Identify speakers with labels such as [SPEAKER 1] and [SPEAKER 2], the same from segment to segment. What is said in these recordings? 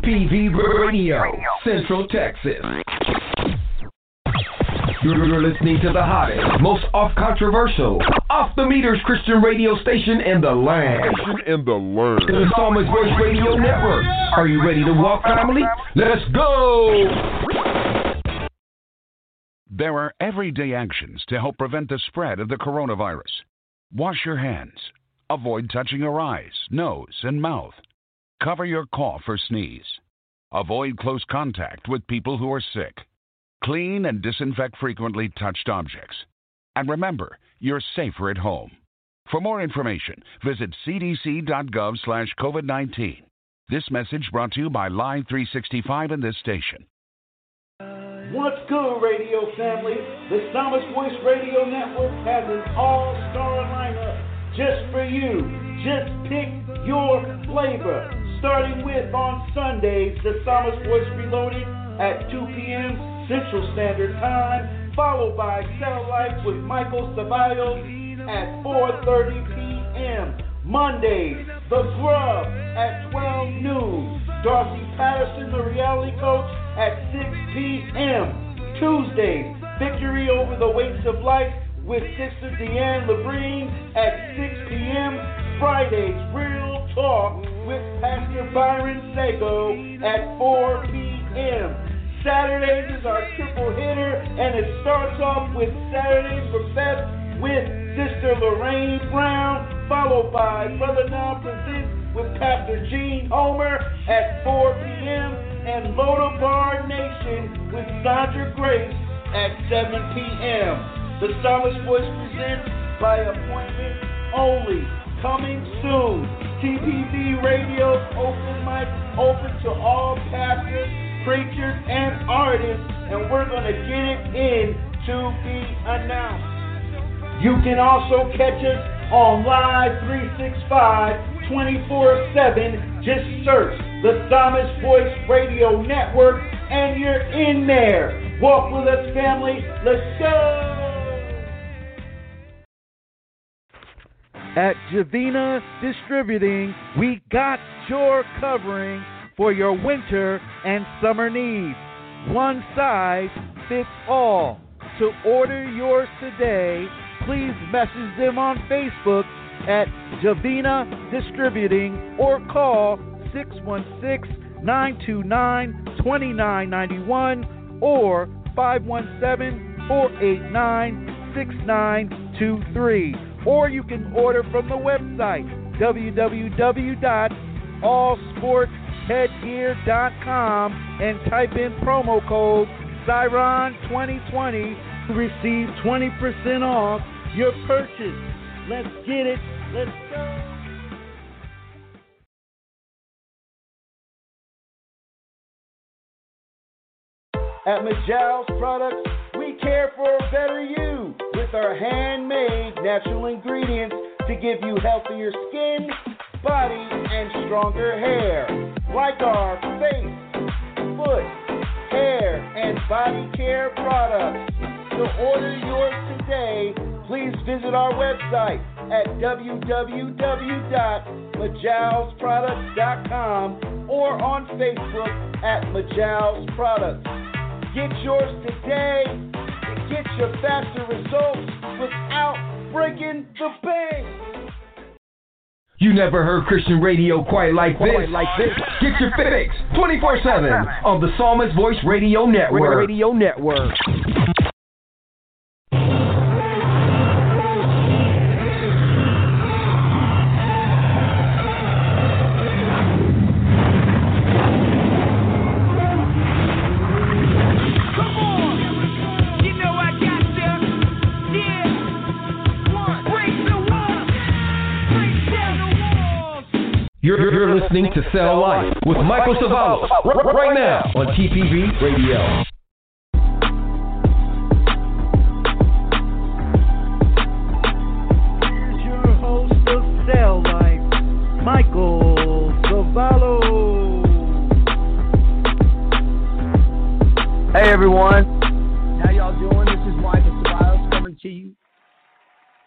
[SPEAKER 1] TPV Radio, Central Texas. You're listening to the hottest, most off-controversial, off-the-meters Christian radio station in the land.
[SPEAKER 2] In the land.
[SPEAKER 1] The Psalmist Voice Radio Network. Are you ready to walk, family? Let's go!
[SPEAKER 3] There are everyday actions to help prevent the spread of the coronavirus. Wash your hands. Avoid touching your eyes, nose, and mouth. Cover your cough or sneeze. Avoid close contact with people who are sick. Clean and disinfect frequently touched objects. And remember, you're safer at home. For more information, visit cdc.gov/covid19. This message brought to you by Live 365 and this station.
[SPEAKER 1] What's good, radio family? The Psalmist Voice Radio Network has an all-star lineup just for you. Just pick your flavor starting with on Sundays, the Psalmist Voice Reloaded at 2 p.m. Central Standard Time, followed by Cell Life with Michael Cevallos at 4.30 p.m. Mondays, The Grub at 12 noon, Darcy Patterson, the reality coach, at 6 p.m. Tuesdays, Victory Over the Weights of Life with Sister Deanne Labrine at 6 p.m. Fridays, Real Talk with Pastor Byron Sago at 4 p.m. Saturdays is our triple hitter, and it starts off with Saturdays for Beth with Sister Lorraine Brown, followed by Brother Now Presents with Pastor Gene Homer at 4 p.m. and Motor Bar Nation with Sandra Grace at 7 p.m. The Psalmist Voice presents by appointment only coming soon. TPV Radio's open mic open to all pastors, preachers, and artists, and we're going to get it in to be announced. You can also catch us on Live 365 24 7. Just search the Psalmist Voice Radio Network and you're in there. Walk with us, family. Let's go.
[SPEAKER 4] At Javina Distributing, we got your covering for your winter and summer needs. One size fits all. To order yours today, please message them on Facebook at Javina Distributing or call 616 929 2991 or 517 489 6923 or you can order from the website www.allsportheadgear.com and type in promo code Siron2020 to receive 20% off your purchase. Let's get it. Let's go.
[SPEAKER 1] At Majal's Products, we care for a better you our handmade natural ingredients to give you healthier skin, body, and stronger hair. Like our face, foot, hair, and body care products. To order yours today, please visit our website at www.majalsproducts.com or on Facebook at Majals Products. Get yours today Get your faster results without breaking the bank. You never heard Christian radio quite like this. like this. Get your fix 24 7 on the Psalmist Voice Radio Network. Radio Network. You're, you're listening to Cell Life with Michael Cevallos right now on TPV Radio.
[SPEAKER 4] Cell Life, Michael Cevallos.
[SPEAKER 5] Hey everyone,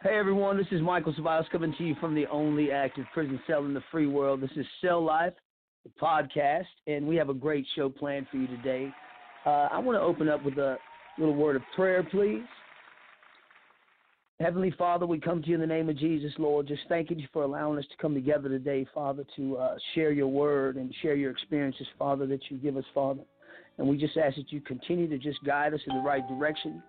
[SPEAKER 5] Hey everyone, this is Michael Cevallos coming to you from the only active prison cell in the free world. This is Cell Life, the podcast, and we have a great show planned for you today. Uh, I want to open up with a little word of prayer, please. Heavenly Father, we come to you in the name of Jesus, Lord. Just thanking you for allowing us to come together today, Father, to uh, share your word and share your experiences, Father, that you give us, Father. And we just ask that you continue to just guide us in the right direction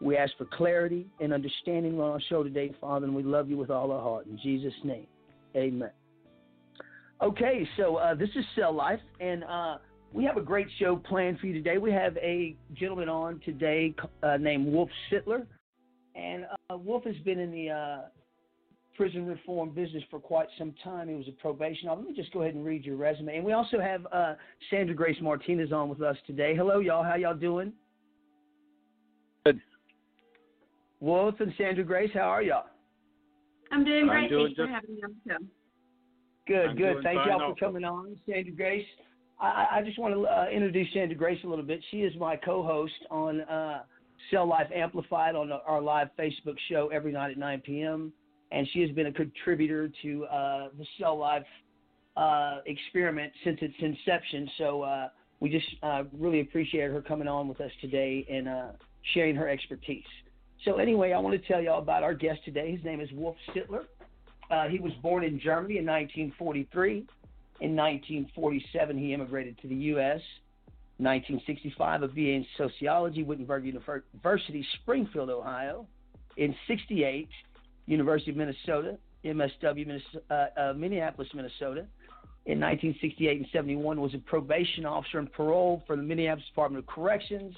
[SPEAKER 5] we ask for clarity and understanding on our show today, Father, and we love you with all our heart. In Jesus' name, amen. Okay, so uh, this is Cell Life, and uh, we have a great show planned for you today. We have a gentleman on today uh, named Wolf Sittler, and uh, Wolf has been in the uh, prison reform business for quite some time. He was a probation officer. Let me just go ahead and read your resume. And we also have uh, Sandra Grace Martinez on with us today. Hello, y'all. How y'all doing? Wolf and Sandra Grace, how are y'all?
[SPEAKER 6] I'm doing great. I'm doing Thanks just... for having me on
[SPEAKER 5] Good, I'm good. Thank y'all for also. coming on, Sandra Grace. I, I just want to uh, introduce Sandra Grace a little bit. She is my co-host on uh, Cell Life Amplified on our live Facebook show every night at 9 p.m. And she has been a contributor to uh, the Cell Life uh, experiment since its inception. So uh, we just uh, really appreciate her coming on with us today and sharing her expertise. So, anyway, I want to tell y'all about our guest today. His name is Wolf Sittler. Uh, he was born in Germany in 1943. In 1947, he immigrated to the U.S. 1965, a BA in sociology, Wittenberg University, Springfield, Ohio. In 68, University of Minnesota, MSW, Minnesota, uh, uh, Minneapolis, Minnesota. In 1968 and 71, was a probation officer and parole for the Minneapolis Department of Corrections.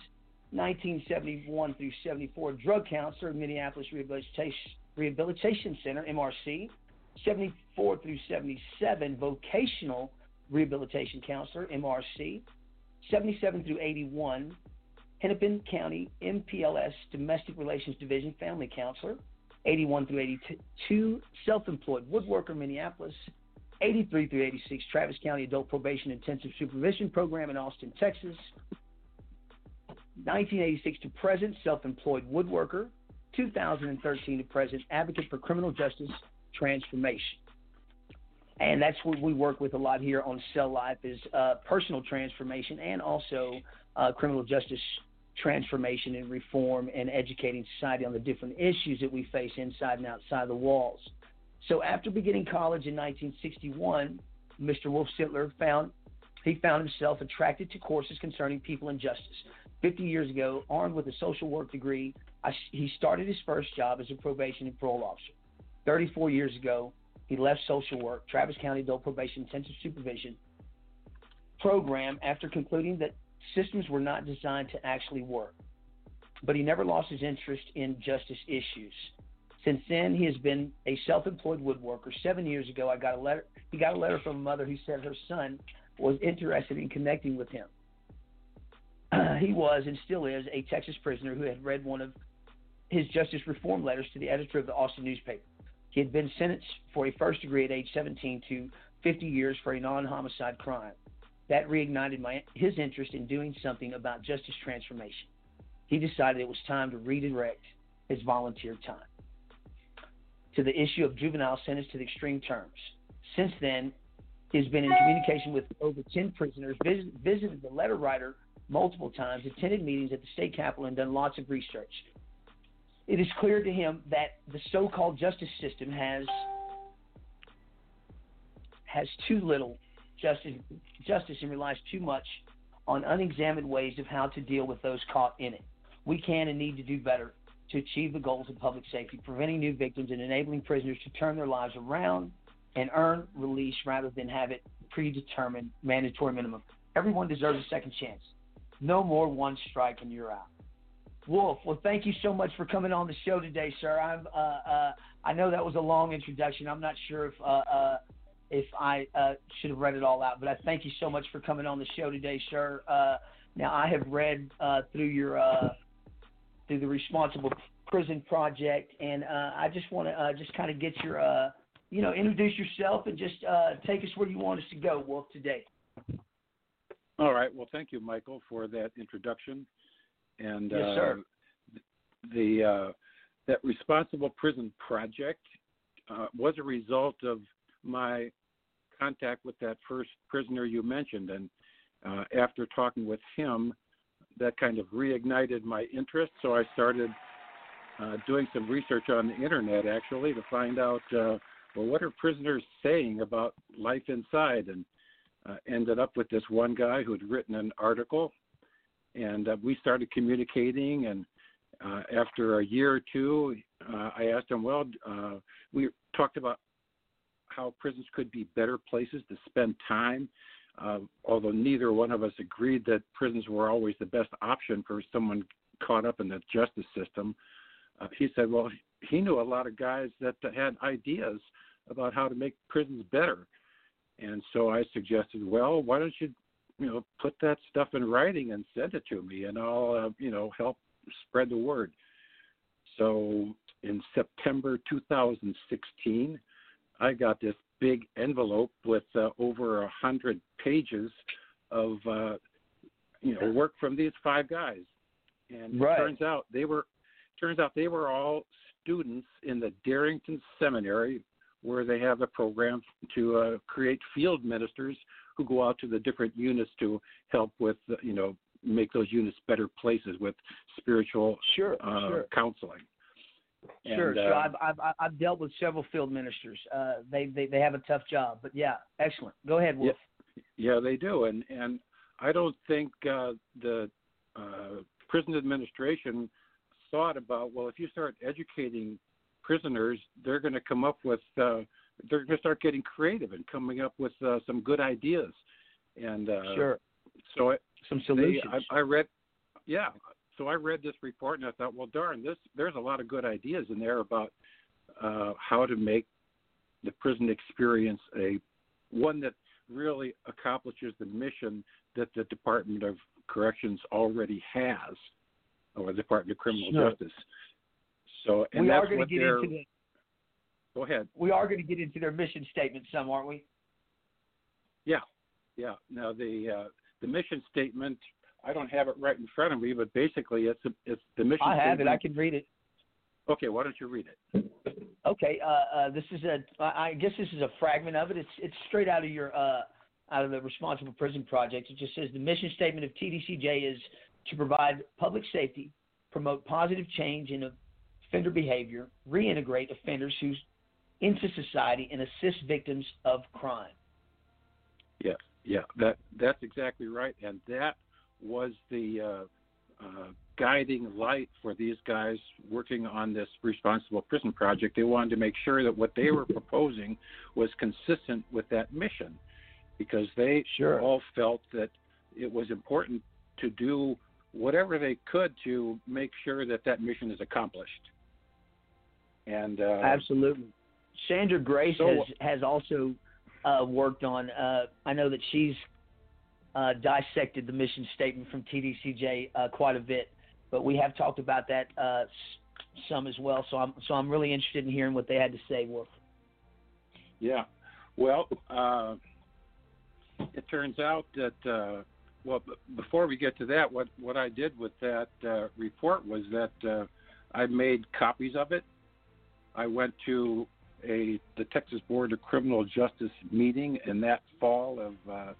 [SPEAKER 5] 1971 through 74 drug counselor, Minneapolis Rehabilitation, Rehabilitation Center, MRC. 74 through 77, vocational rehabilitation counselor, MRC. 77 through 81, Hennepin County MPLS Domestic Relations Division Family Counselor. 81 through 82, self employed woodworker, Minneapolis. 83 through 86, Travis County Adult Probation Intensive Supervision Program in Austin, Texas. 1986 to present, self employed woodworker. 2013 to present, advocate for criminal justice transformation. And that's what we work with a lot here on Cell Life is uh, personal transformation and also uh, criminal justice transformation and reform and educating society on the different issues that we face inside and outside the walls. So after beginning college in 1961, Mr. Wolf Sittler found he found himself attracted to courses concerning people and justice. 50 years ago, armed with a social work degree, I, he started his first job as a probation and parole officer. 34 years ago, he left social work, Travis County Adult Probation Intensive Supervision program after concluding that systems were not designed to actually work. But he never lost his interest in justice issues. Since then, he has been a self-employed woodworker. Seven years ago, I got a letter. He got a letter from a mother who said her son was interested in connecting with him. he was and still is a Texas prisoner who had read one of his justice reform letters to the editor of the Austin newspaper. He had been sentenced for a first degree at age 17 to 50 years for a non homicide crime. That reignited my, his interest in doing something about justice transformation. He decided it was time to redirect his volunteer time to the issue of juvenile sentence to the extreme terms. Since then, he's been in communication with over 10 prisoners, visited the letter writer multiple times, attended meetings at the state capitol, and done lots of research. It is clear to him that the so called justice system has has too little justice, justice and relies too much on unexamined ways of how to deal with those caught in it. We can and need to do better to achieve the goals of public safety, preventing new victims and enabling prisoners to turn their lives around and earn release rather than have it predetermined mandatory minimum. Everyone deserves a second chance. No more one strike and you're out. Wolf, well, thank you so much for coming on the show today, sir. I'm, uh, uh, I know that was a long introduction. I'm not sure if uh, uh if I uh, should have read it all out, but I thank you so much for coming on the show today, sir. Uh, now I have read through your through the Responsible Prison Project, and I just want to just kind of get your you know introduce yourself and just take us where you want us to go, Wolf, today.
[SPEAKER 7] All right. Well, thank you, Michael, for that introduction.
[SPEAKER 5] And
[SPEAKER 7] yes, uh, sir. Uh, the uh, that responsible prison project uh, was a result of my contact with that first prisoner you mentioned, and uh, after talking with him, that kind of reignited my interest. So I started uh, doing some research on the internet, actually, to find out well what are prisoners saying about life inside and uh, ended up with this one guy who had written an article, and uh, we started communicating. And uh, after a year or two, uh, I asked him, "Well, uh, we talked about how prisons could be better places to spend time." Uh, although neither one of us agreed that prisons were always the best option for someone caught up in the justice system, he said, "Well, he knew a lot of guys that had ideas about how to make prisons better." And so I suggested, well, why don't you, you know, put that stuff in writing and send it to me, and I'll, uh, you know, help spread the word. So in September 2016, I got this big envelope with uh, over a hundred pages of, uh, you know, work from these five guys, and
[SPEAKER 5] right.
[SPEAKER 7] turns out they were, turns out they were all students in the Darrington Seminary where they have a program to uh, create field ministers who go out to the different units to help with uh, you know make those units better places with spiritual sure, uh, sure. counseling.
[SPEAKER 5] And, uh, sure. So I've, I've I've dealt with several field ministers. Uh, they they they have a tough job, but yeah, excellent. Go ahead,
[SPEAKER 7] Wolf. Yeah, yeah they do, and and I don't think uh, the uh, prison administration thought about well, if you start educating prisoners, they're going to come up with, uh, they're going to start getting creative and coming up with uh, some good ideas. And
[SPEAKER 5] uh, sure.
[SPEAKER 7] So some solutions. They, I, I read, yeah. So I read this report and I thought, well, darn, this there's a lot of good ideas in there about uh, how to make the prison experience a one that really accomplishes the mission that the Department of Corrections already has, or the Department of Criminal sure. Justice. So and we that's are going to get into the. Go ahead.
[SPEAKER 5] We are
[SPEAKER 7] going to
[SPEAKER 5] get into their mission statement some, aren't
[SPEAKER 7] we? Yeah, yeah. Now the uh, the mission statement. I don't have it right in front of me, but basically it's a, it's the mission. I have statement. it. I
[SPEAKER 5] can read it.
[SPEAKER 7] Okay, why don't you read it?
[SPEAKER 5] Okay, uh, uh, this is a. I guess this is a fragment of it. It's it's straight out of your uh, out of the Responsible Prison Project. It just says the mission statement of TDCJ is to provide public safety, promote positive change in a offender behavior, reintegrate offenders into society and assist victims of crime.
[SPEAKER 7] Yeah, yeah, that that's exactly right, and that was the uh, uh, guiding light for these guys working on this responsible prison project. They wanted to make sure that what they were proposing was consistent with that mission, because they sure. all felt that it was important to do whatever they could to make sure that that mission is accomplished. And uh,
[SPEAKER 5] absolutely, Sandra Grace so, has has also uh, worked on. Uh, I know that she's uh, dissected the mission statement from TDCJ uh, quite a bit, but we have talked about that uh, some as well. So I'm so I'm really interested in hearing what they had to say, Wolf.
[SPEAKER 7] Yeah, well, it turns out that well, b- before we get to that, what what I did with that report was that I made copies of it I went to a the Texas Board of Criminal Justice meeting in that fall of uh,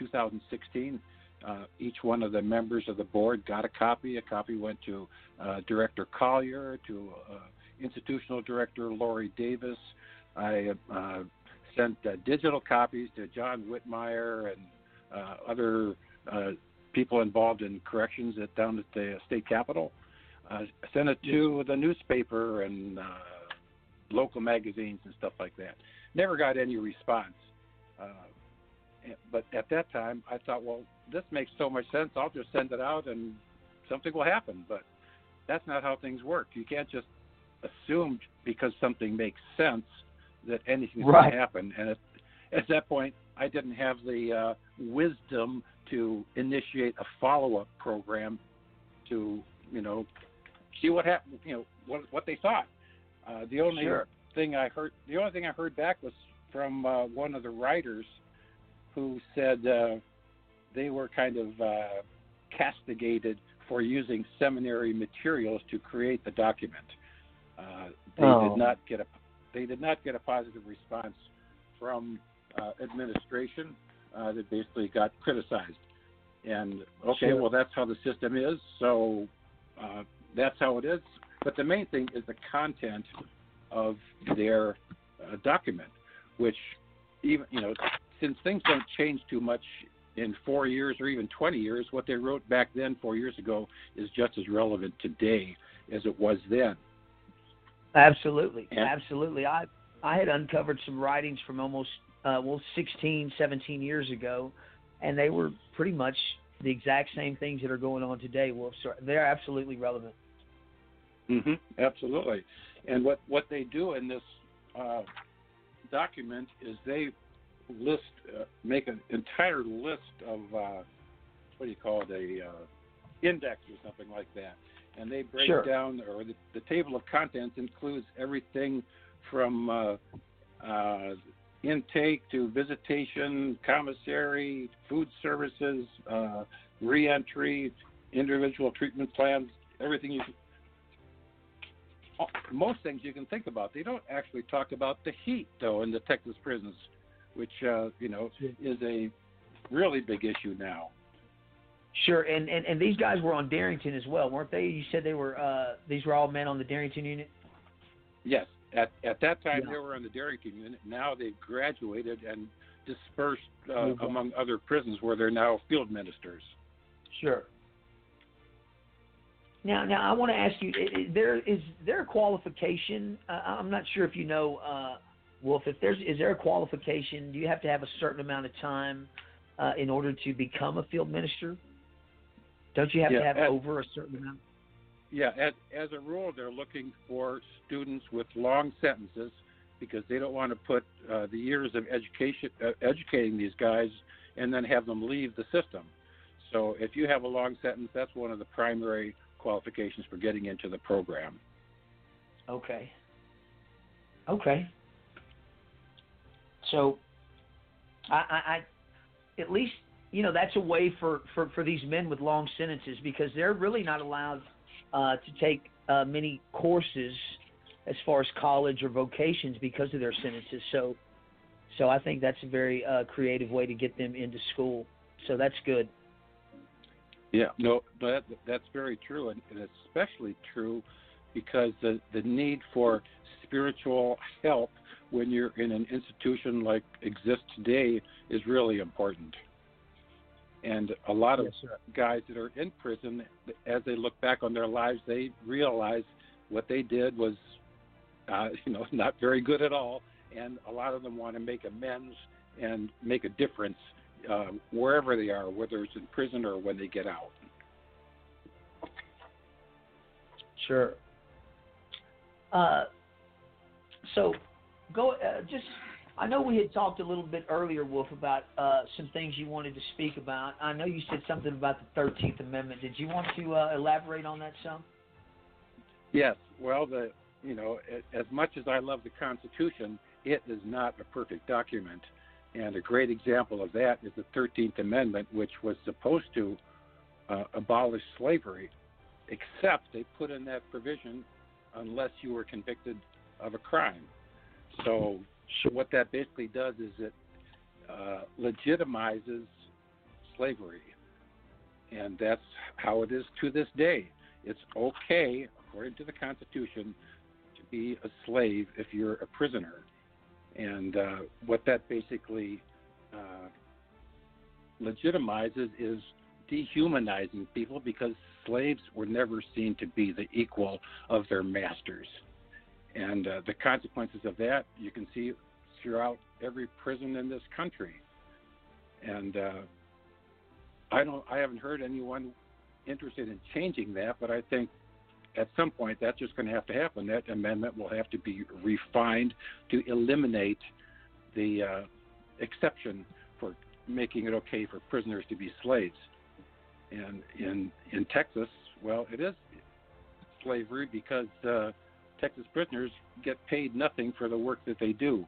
[SPEAKER 7] 2016. Uh, each one of the members of the board got a copy. A copy went to uh, Director Collier, to uh, Institutional Director Lorie Davis. I uh, sent uh, digital copies to John Whitmire and other people involved in corrections at down at the state capitol. I sent it to the newspaper and local magazines and stuff like that. Never got any response. Uh, but at that time, I thought, well, this makes so much sense. I'll just send it out and something will happen. But that's not how things work. You can't just assume because something makes sense that anything's
[SPEAKER 5] right. going to
[SPEAKER 7] happen. And at, at, that point, I didn't have the uh, wisdom to initiate a follow-up program to, you know, see what happened, you know, what, what they thought. Uh, the only sure. thing I heard, the only thing I heard back was from uh, one of the writers, who said uh, they were kind of uh, castigated for using seminary materials to create the document. Uh, they oh. did not get a they did not get a positive response from uh, administration. Uh, they basically got criticized. And okay, sure. well that's how the system is. So uh, that's how it is. But the main thing is the content of their uh, document, which even you know since things don't change too much in four years or even 20 years, what they wrote back then four years ago is just as relevant today as it was then.
[SPEAKER 5] Absolutely, and, absolutely. I I had uncovered some writings from almost uh, well 16, 17 years ago, and they were pretty much the exact same things that are going on today. Well, they're absolutely relevant.
[SPEAKER 7] Mm-hmm, absolutely. And what, what they do in this uh, document is they list, uh, make an entire list of uh, what do you call it, a uh, index or something like that. And they break sure. down, or the, the, table of contents includes everything from uh, uh, intake to visitation, commissary, food services, reentry, individual treatment plans, everything you most things you can think about. They don't actually talk about the heat, though, in the Texas prisons, which uh, you know is a really big issue now.
[SPEAKER 5] Sure, and, and and these guys were on Darrington as well, weren't they? You said they were. Uh, these were all men on the Darrington unit.
[SPEAKER 7] Yes, at at that time yeah. they were on the Darrington unit. Now they've graduated and dispersed uh, mm-hmm. among other prisons where they're now field ministers.
[SPEAKER 5] Sure. Now, now I want to ask you: there is there a qualification? Uh, I'm not sure if you know, uh, Wolf. If there's is there a qualification? Do you have to have a certain amount of time uh, in order to become a field minister? Don't you have yeah, to have at, over a certain amount?
[SPEAKER 7] Yeah, as as a rule, they're looking for students with long sentences because they don't want to put uh, the years of education uh, educating these guys and then have them leave the system. So if you have a long sentence, that's one of the primary qualifications for getting into the program.
[SPEAKER 5] Okay. Okay. So, I, I, I at least you know that's a way for, for, for these men with long sentences because they're really not allowed uh, to take uh, many courses as far as college or vocations because of their sentences. So, so I think that's a very uh, creative way to get them into school. So that's good.
[SPEAKER 7] Yeah, no, that, that's very true, and, and especially true because the, the need for spiritual help when you're in an institution like exists today is really important. And a lot of yes, guys that are in prison, as they look back on their lives, they realize what they did was, uh, you know, not very good at all. And a lot of them want to make amends and make a difference um, wherever they are, whether it's in prison or when they get out.
[SPEAKER 5] Sure. Uh, so, go uh, just. I know we had talked a little bit earlier, Wolf, about uh, some things you wanted to speak about. I know you said something about the Thirteenth Amendment. Did you want to uh, elaborate on that some?
[SPEAKER 7] Yes. Well, the you know, as much as I love the Constitution, it is not a perfect document. And a great example of that is the 13th Amendment, which was supposed to uh, abolish slavery, except they put in that provision unless you were convicted of a crime. So, what that basically does is it uh, legitimizes slavery. And that's how it is to this day. It's okay, according to the Constitution, to be a slave if you're a prisoner. And uh, what that basically uh, legitimizes is dehumanizing people because slaves were never seen to be the equal of their masters. And uh, the consequences of that you can see throughout every prison in this country. And uh, I don't, I haven't heard anyone interested in changing that, but I think at some point, that's just going to have to happen. That amendment will have to be refined to eliminate the uh, exception for making it okay for prisoners to be slaves. And in in Texas, well, it is slavery because uh, Texas prisoners get paid nothing for the work that they do.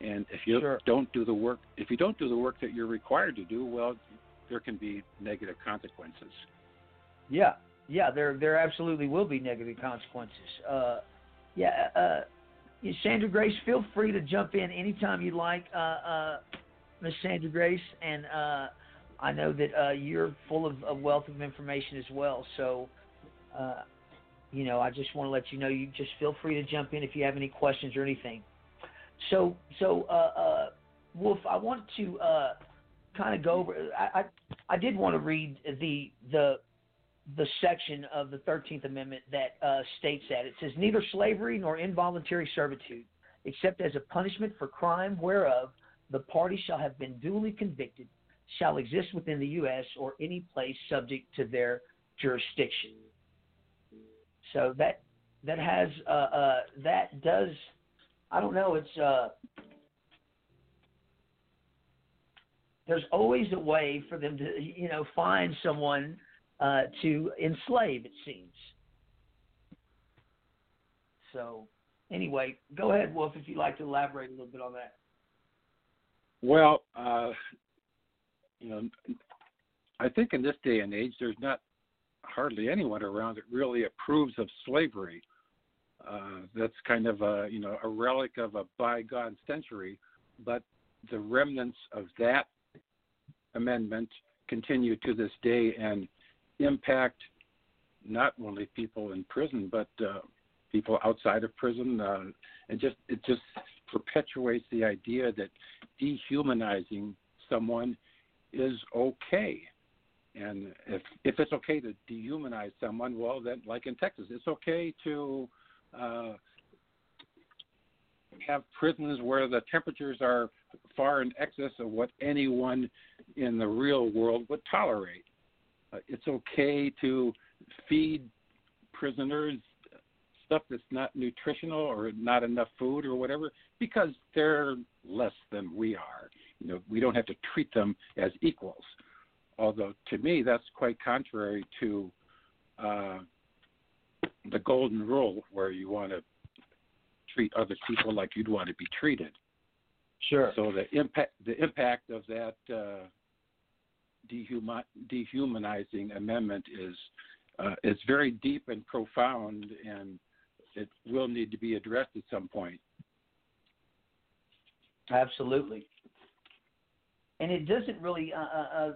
[SPEAKER 7] And if you sure. don't do the work, if you don't do the work that you're required to do, well, there can be negative consequences.
[SPEAKER 5] Yeah, yeah, there there absolutely will be negative consequences. Uh, yeah, uh, uh Sandra Grace, feel free to jump in anytime you like, uh, uh, Miss Sandra Grace, and uh, I know that uh, you're full of a wealth of information as well. So, uh, you know, I just want to let you know you just feel free to jump in if you have any questions or anything. So, so uh, uh, Wolf, I want to uh, kind of go over. I, I I did want to read the the the section of the 13th Amendment that uh, states that. It says, Neither slavery nor involuntary servitude, except as a punishment for crime whereof the party shall have been duly convicted, shall exist within the U.S. or any place subject to their jurisdiction. So that that has uh, uh, that does I don't know it's uh, there's always a way for them to you know find someone uh, to enslave, it seems. So, anyway, go ahead, Wolf, if you'd like to elaborate a little bit on that.
[SPEAKER 7] Well, uh, you know, I think in this day and age, there's not hardly anyone around that really approves of slavery. Uh, that's kind of a you know a relic of a bygone century, but the remnants of that amendment continue to this day, and impact not only people in prison but uh, people outside of prison. Uh, it just it just perpetuates the idea that dehumanizing someone is okay. And if if it's okay to dehumanize someone, well then, like in Texas, it's okay to uh, have prisons where the temperatures are far in excess of what anyone in the real world would tolerate. Uh, it's okay to feed prisoners stuff that's not nutritional or not enough food or whatever because they're less than we are. You know, we don't have to treat them as equals. Although to me, that's quite contrary to uh, the golden rule, where you want to treat other people like you'd want to be treated.
[SPEAKER 5] Sure.
[SPEAKER 7] So the impact the impact of that uh, dehuman, dehumanizing amendment is uh, it's very deep and profound, and it will need to be addressed at some point.
[SPEAKER 5] Absolutely, and it doesn't really, uh, uh, uh,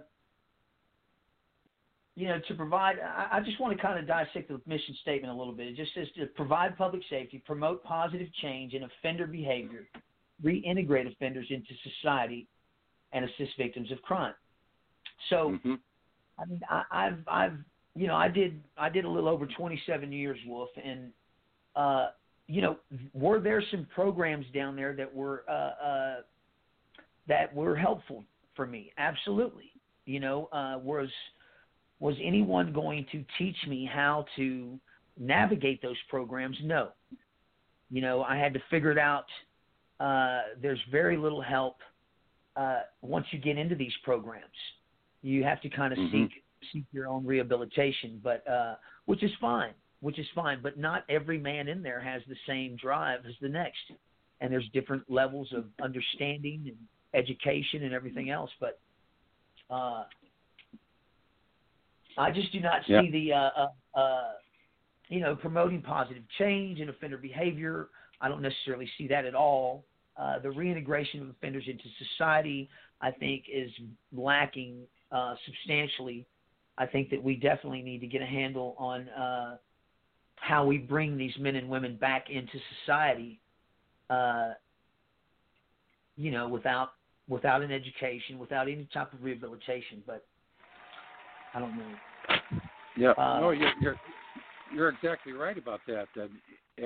[SPEAKER 5] you know, to provide. I, I just want to kind of dissect the mission statement a little bit. It just says to provide public safety, promote positive change in offender behavior, reintegrate offenders into society, and assist victims of crime. So, mm-hmm. I mean, I, I've I've you know I did I did a little over 27 years, Wolf, and uh, you know were there some programs down there that were uh, uh, that were helpful for me? Absolutely. You know, uh, was was anyone going to teach me how to navigate those programs? No. You know, I had to figure it out. Uh, there's very little help uh, once you get into these programs. You have to kind of mm-hmm. seek seek your own rehabilitation, but uh, which is fine, which is fine. But not every man in there has the same drive as the next, and there's different levels of understanding and education and everything else. But uh, I just do not see yeah. the uh, uh, uh, you know promoting positive change in offender behavior. I don't necessarily see that at all. Uh, the reintegration of offenders into society, I think, is lacking uh, substantially, I think that we definitely need to get a handle on uh, how we bring these men and women back into society. Uh, you know, without without an education, without any type of rehabilitation. But I don't know.
[SPEAKER 7] Yeah, uh, no, you're, you're you're exactly right about that. And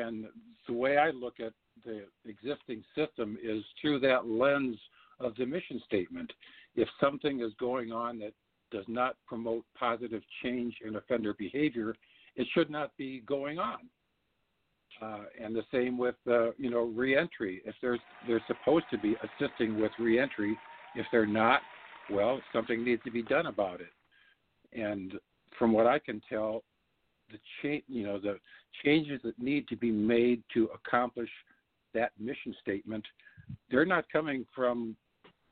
[SPEAKER 7] and the way I look at the existing system is through that lens of the mission statement if something is going on that does not promote positive change in offender behavior, it should not be going on. Uh, and the same with uh, you know reentry. If there's they're supposed to be assisting with reentry, if they're not, well, something needs to be done about it. And from what I can tell, the cha- you know the changes that need to be made to accomplish that mission statement, they're not coming from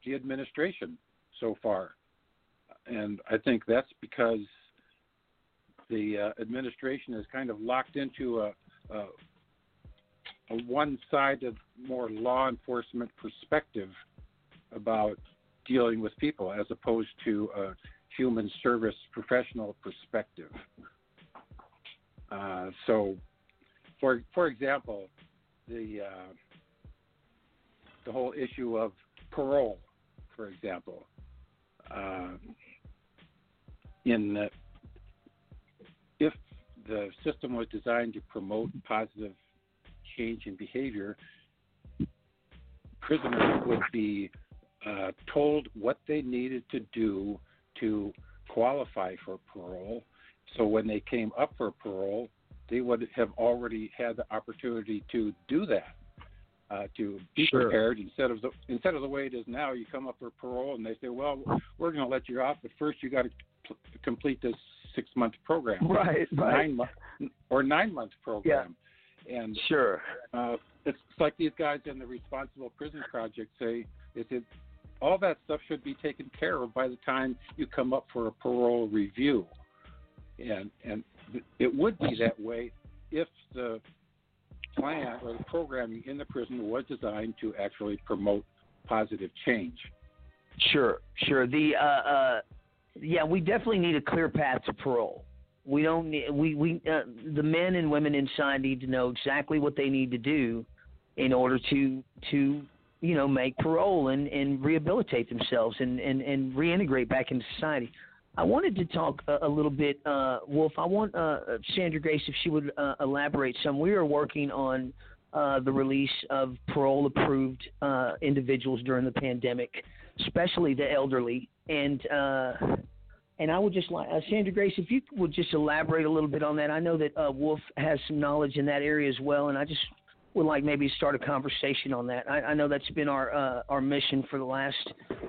[SPEAKER 7] the administration so far. And I think that's because the uh, administration is kind of locked into a, a, a one sided, more law enforcement perspective about dealing with people as opposed to a human service professional perspective. Uh, so, for, for example, the, uh, the whole issue of parole, for example. Uh, in the, if the system was designed to promote positive change in behavior, prisoners would be uh, told what they needed to do to qualify for parole. So when they came up for parole, they would have already had the opportunity to do that uh, to be
[SPEAKER 5] sure.
[SPEAKER 7] prepared instead of the instead of the way it is now. You come up for parole and they say, "Well, we're going to let you off, but first you got to pl- complete this six month program,
[SPEAKER 5] right, right, nine month
[SPEAKER 7] or nine month program."
[SPEAKER 5] Yeah.
[SPEAKER 7] And
[SPEAKER 5] sure,
[SPEAKER 7] uh, it's, it's like these guys in the Responsible Prison Project say, "Is it all that stuff should be taken care of by the time you come up for a parole review?" And and it would be that way if the plan or the programming in the prison was designed to actually promote positive change.
[SPEAKER 5] Sure, sure. The uh, uh, yeah, we definitely need a clear path to parole. We don't need we we uh, the men and women inside need to know exactly what they need to do in order to to you know make parole and and rehabilitate themselves and and and reintegrate back into society. I wanted to talk a, a little bit, uh, Wolf. I want uh, Sandra Grace if she would uh, elaborate some. We are working on uh, the release of parole approved uh, individuals during the pandemic, especially the elderly. And uh, and I would just like Sandra Grace, if you would just elaborate a little bit on that. I know that Wolf has some knowledge in that area as well, and I just would like maybe start a conversation on that. I, I know that's been our uh, our mission for the last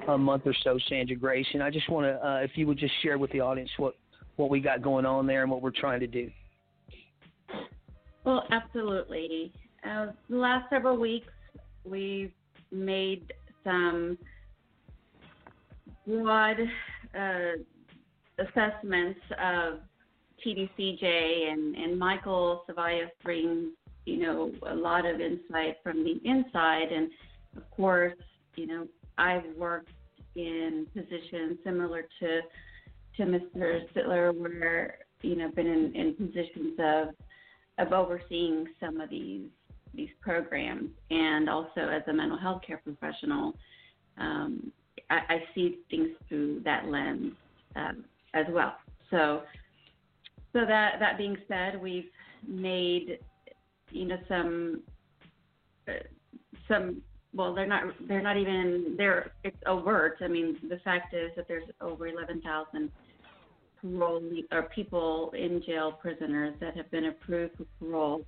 [SPEAKER 5] uh, month or so, Sandra Grace, and I just want to, uh, if you would just share with the audience what what we got going on there and what we're trying to do.
[SPEAKER 6] Well, absolutely. Uh, the last several weeks, we've made some broad uh, assessments of TDCJ, and, and Michael Cevallos brings you know, a lot of insight from the inside. And of course, you know, I've worked in positions similar to to Mr. Sittler, where you know, been in, in positions of of overseeing some of these these programs, and also as a mental health care professional, um, I, I, see things through that lens um, as well. So, so that that being said, we've made you know some uh, some well they're not they're not even they're it's overt i mean the fact is that there's over 11,000 parole or uh, people in jail prisoners that have been approved for parole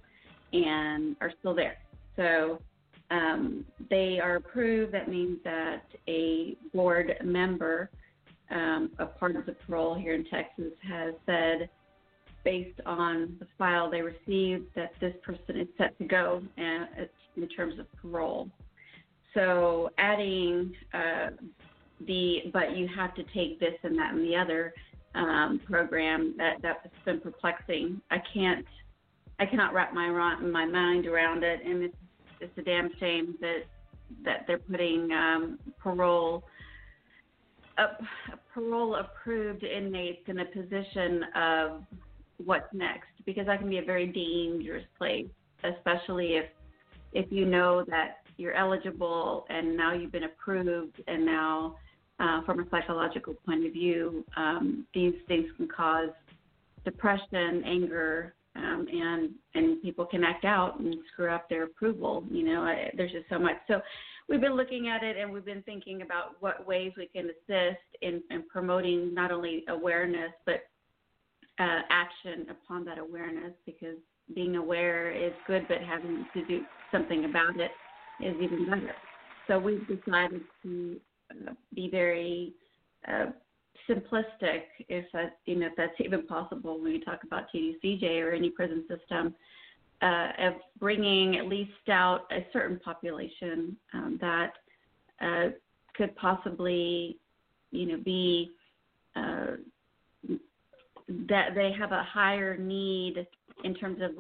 [SPEAKER 6] and are still there so um, they are approved that means that a board member um, a part of the parole here in texas has said based on the file they received that this person is set to go in terms of parole. So adding uh, the but you have to take this and that and the other um, program that that's been perplexing. I can't I cannot wrap my my mind around it, and it's it's a damn shame that that they're putting um, parole up parole approved inmates in a position of what's next because that can be a very dangerous place, especially if if you know that you're eligible and now you've been approved and now uh, from a psychological point of view, um, these things can cause depression, anger, um, and and people can act out and screw up their approval. You know, I, there's just so much. So we've been looking at it and we've been thinking about what ways we can assist in, in promoting not only awareness but uh, action upon that awareness because being aware is good, but having to do something about it is even better. So we've decided to uh, be very uh, simplistic, if that you know if that's even possible when you talk about TDCJ or any prison system, uh, of bringing at least out a certain population um, that uh, could possibly, you know, be that they have a higher need in terms of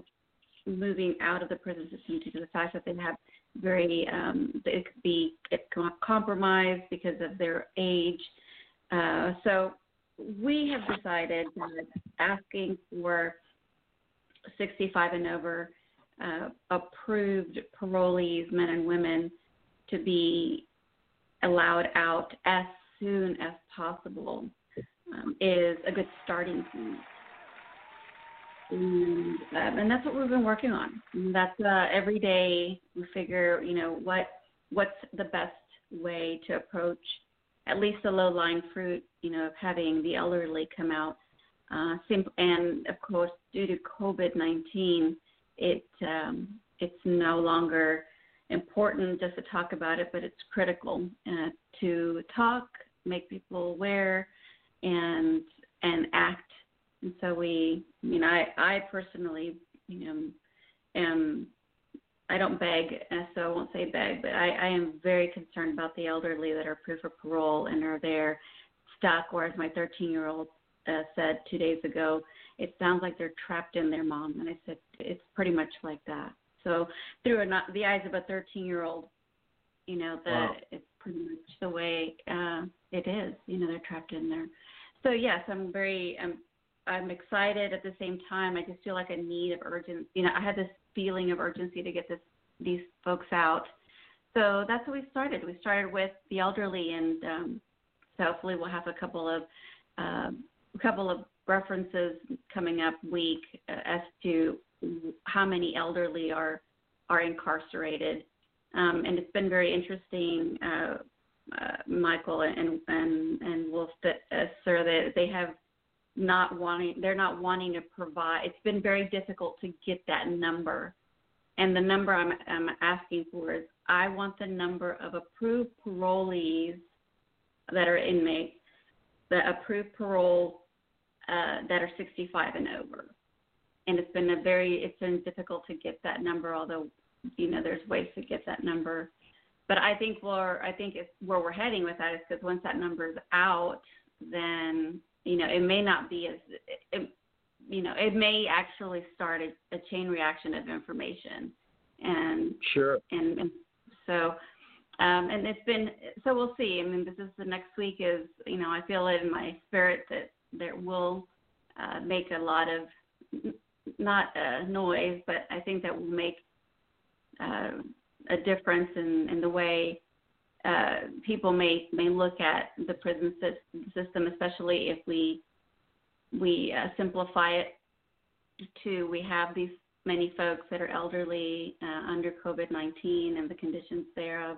[SPEAKER 6] moving out of the prison system due to the fact that they have very um, could be compromised because of their age. Uh, so we have decided that asking for 65 and over uh, approved parolees, men and women, to be allowed out as soon as possible um, is a good starting point. And, um, and that's what we've been working on. And that's uh, every day we figure, you know, what what's the best way to approach at least the low-lying fruit, you know, of having the elderly come out. Uh, and of course, due to COVID-19, it um, it's no longer important just to talk about it, but it's critical uh, to talk, make people aware, and and act. And so we, I mean, I I personally, you know, am I don't beg, so I won't say beg, but I, I am very concerned about the elderly that are approved for parole and are there stuck. Whereas my 13 year old uh, said two days ago, it sounds like they're trapped in their mom. And I said, it's pretty much like that. So through a, the eyes of a 13 year old, you know, that wow. it's pretty much the way uh, it is. You know, they're trapped in there so yes, I'm very I'm I'm excited at the same time. I just feel like a need of urgency. You know, I had this feeling of urgency to get this these folks out. So that's what we started. We started with the elderly, and um, so hopefully we'll have a couple of um, a couple of references coming up week uh, as to how many elderly are are incarcerated. Um, and it's been very interesting. Uh, uh, Michael and and and Wolf that uh, that they have not wanting they're not wanting to provide. It's been very difficult to get that number, and the number I'm I'm asking for is I want the number of approved parolees that are inmates, the approved parole uh, that are 65 and over. And it's been a very it's been difficult to get that number, although you know there's ways to get that number but I think we're I think it's where we're heading with that is because once that number's out, then you know it may not be as it, you know it may actually start a, a chain reaction of information and
[SPEAKER 5] sure
[SPEAKER 6] and, and so um, and it's been so we'll see. I mean, this is the next week is you know I feel it in my spirit that that will uh, make a lot of not uh, noise, but I think that will make uh, a difference in, in the way uh, people may may look at the prison system, especially if we we uh, simplify it to we have these many folks that are elderly uh, under COVID-19 and the conditions thereof,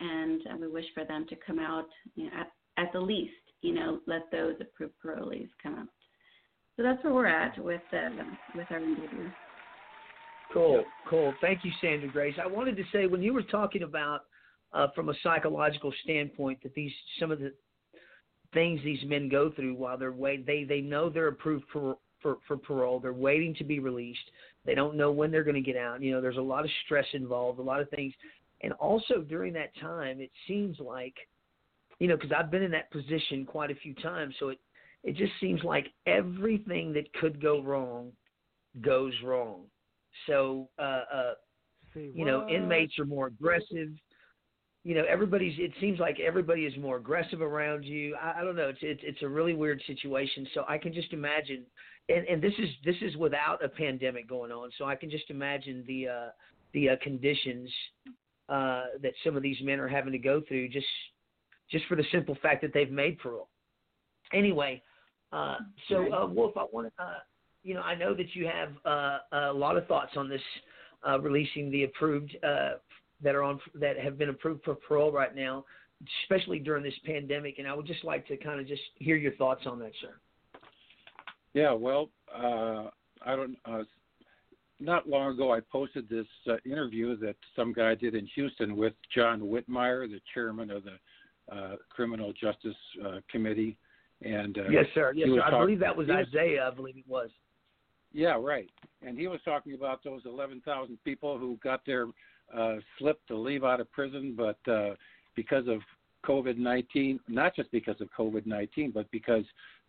[SPEAKER 6] and uh, we wish for them to come out you know, at, at the least, you know, let those approved parolees come out. So that's where we're at with uh, with our endeavor.
[SPEAKER 5] Cool, cool. Thank you, Sandra Grace. I wanted to say when you were talking about uh, from a psychological standpoint that these some of the things these men go through while they're wait they they know they're approved for for, for parole they're waiting to be released they don't know when they're going to get out you know there's a lot of stress involved a lot of things and also during that time it seems like you know because i've been in that position quite a few times so it it just seems like everything that could go wrong goes wrong so, uh, uh, you know, inmates are more aggressive. You know, everybody's. It seems like everybody is more aggressive around you. I, I don't know. It's, it's it's a really weird situation. So I can just imagine, and and this is this is without a pandemic going on. So I can just imagine the uh, the uh, conditions uh, that some of these men are having to go through just just for the simple fact that they've made parole. Anyway, uh, so uh, Wolf, I want to. Uh, you know, I know that you have uh, a lot of thoughts on this uh, releasing the approved uh, that are on that have been approved for parole right now, especially during this pandemic. And I would just like to kind of just hear your thoughts on that, sir.
[SPEAKER 7] Yeah, well, uh, I don't. Uh, not long ago, I posted this uh, interview that some guy did in Houston with John Whitmire, the chairman of the Criminal Justice Committee. And
[SPEAKER 5] yes, sir. Yes, sir. I believe that was, was Isaiah. I believe it was.
[SPEAKER 7] Yeah, right. And he was talking about those 11,000 people who got their uh, slip to leave out of prison, but uh, because of COVID 19, not just because of COVID 19, but because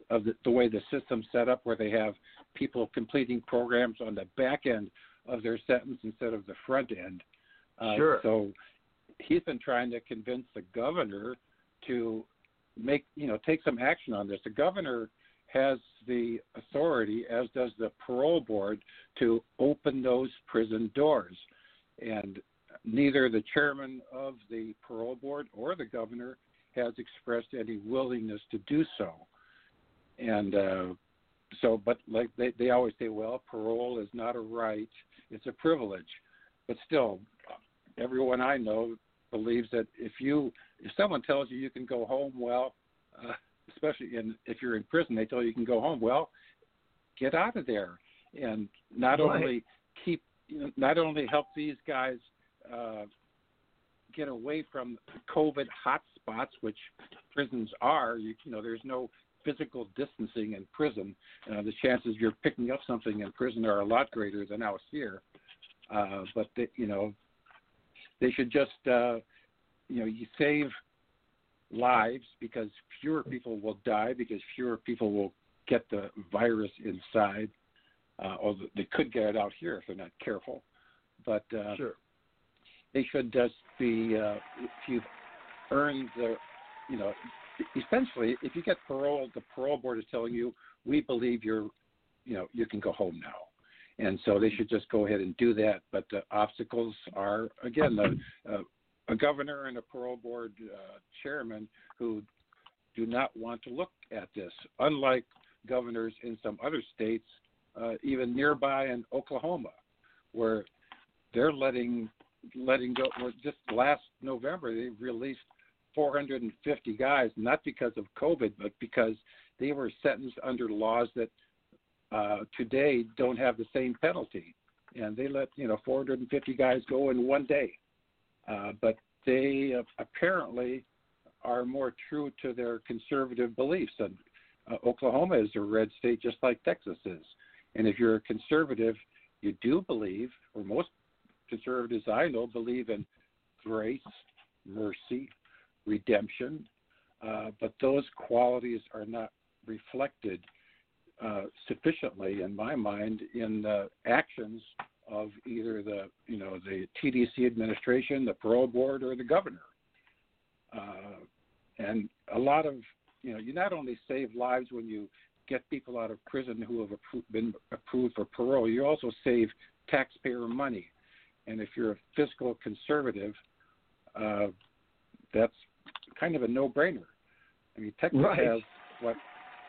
[SPEAKER 7] of the, the way the system's set up, where they have people completing programs on the back end of their sentence instead of the front end. Uh, sure. So he's been trying to convince the governor to make, you know, take some action on this. The governor has the authority, as does the parole board, to open those prison doors. And neither the chairman of the parole board or the governor has expressed any willingness to do so. And uh, so, but like they, they always say, well, parole is not a right, it's a privilege. But still, everyone I know believes that if you if someone tells you you can go home, well, uh, especially in if you're in prison, they tell you you can go home. Well, get out of there, and not right. only keep, not only help these guys uh, get away from COVID hotspots, which prisons are. You, you know, there's no physical distancing in prison. Uh, the chances you're picking up something in prison are a lot greater than out here. Uh, but you know, they should just, uh, you know, you save lives because fewer people will die because fewer people will get the virus inside. Uh, or they could get it out here if they're not careful. But uh,
[SPEAKER 5] sure.
[SPEAKER 7] they should just be, uh, if you've earned the, you know, essentially, if you get parole, the parole board is telling you, we believe you're, you know, you can go home now. And so they should just go ahead and do that. But the obstacles are, again, the uh, a governor and a parole board uh, chairman who do not want to look at this, unlike governors in some other states, uh, even nearby in Oklahoma, where they're letting letting go. just last November, they released 450 guys, not because of COVID, but because they were sentenced under laws that uh, today don't have the same penalty, and they let you know 450 guys go in one day. Uh, but they apparently are more true to their conservative beliefs. And uh, Oklahoma is a red state just like Texas is. And if you're a conservative, you do believe, or most conservatives I know believe in grace, mercy, redemption, uh, but those qualities are not reflected uh, sufficiently, in my mind, in the actions of either the you know the TDC administration, the parole board, or the governor. Uh, and a lot of you know you not only save lives when you get people out of prison who have appro- been approved for parole, you also save taxpayer money. And if you're a fiscal conservative, uh, that's kind of a no-brainer. I mean, Texas right. has what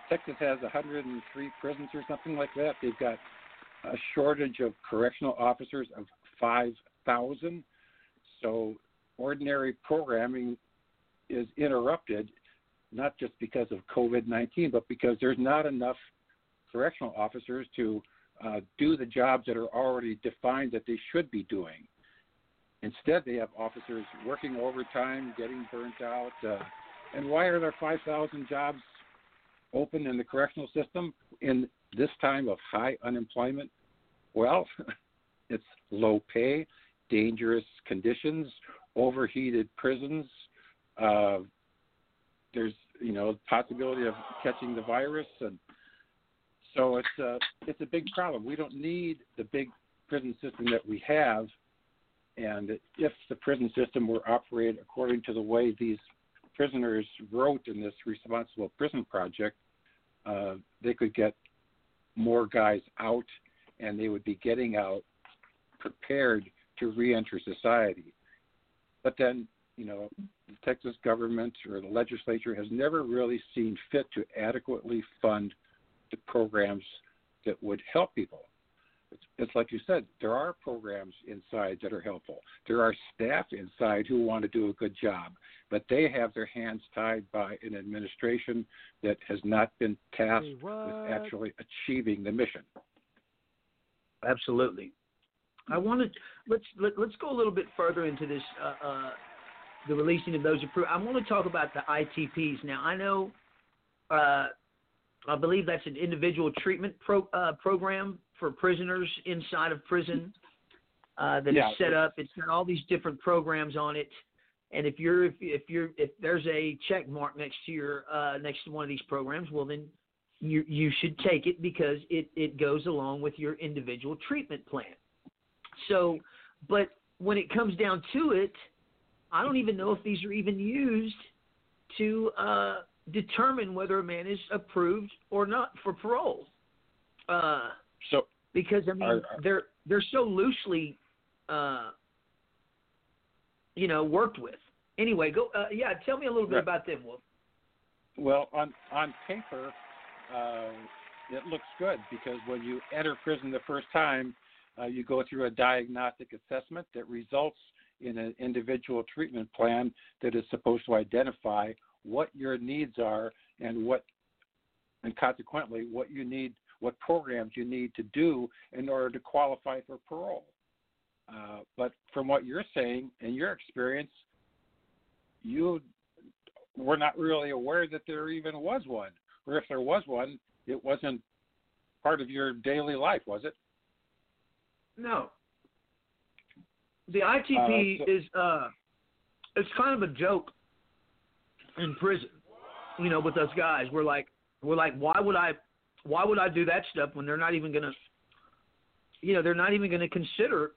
[SPEAKER 7] Texas has 103 prisons or something like that. They've got a shortage of correctional officers of 5,000. So ordinary programming is interrupted, not just because of COVID 19, but because there's not enough correctional officers to uh, do the jobs that are already defined that they should be doing. Instead, they have officers working overtime, getting burnt out. Uh, and why are there 5,000 jobs open in the correctional system in this time of high unemployment? Well, it's low pay, dangerous conditions, overheated prisons. Uh, there's you know possibility of catching the virus, and so it's a it's a big problem. We don't need the big prison system that we have, and if the prison system were operated according to the way these prisoners wrote in this responsible prison project, uh, they could get more guys out and they would be getting out prepared to reenter society. But then, you know, the Texas government or the legislature has never really seen fit to adequately fund the programs that would help people. It's, it's like you said, there are programs inside that are helpful. There are staff inside who want to do a good job, but they have their hands tied by an administration that has not been tasked with actually achieving the mission.
[SPEAKER 5] Absolutely. I wanted let's let, us let us go a little bit further into this uh, uh, the releasing of those approved. I want to talk about the ITPs now. I know, uh, I believe that's an individual treatment pro, uh, program for prisoners inside of prison uh, that yeah, is set up. It's got all these different programs on it, and if you're if, if you're if there's a check mark next to your uh, next to one of these programs, well then you you should take it because it it goes along with your individual treatment plan. So, but when it comes down to it, I don't even know if these are even used to uh, determine whether a man is approved or not for parole. Uh,
[SPEAKER 7] so because
[SPEAKER 5] I mean are, they're they're so loosely, uh, you know, worked with. Anyway, go uh, yeah, tell me a little bit right. about them, Wolf.
[SPEAKER 7] Well, on on paper, uh, it looks good because when you enter prison the first time, uh, you go through a diagnostic assessment that results in an individual treatment plan that is supposed to identify what your needs are and what, and consequently, what you need, what programs you need to do in order to qualify for parole. Uh, but from what you're saying and your experience, you were not really aware that there even was one or if there was one, it wasn't part of your daily life, was it?
[SPEAKER 5] No. The ITP uh, so- is uh, it's kind of a joke in prison. You know, with us guys, we're like, we're like, why would I, why would I do that stuff when they're not even gonna, you know, they're not even gonna consider.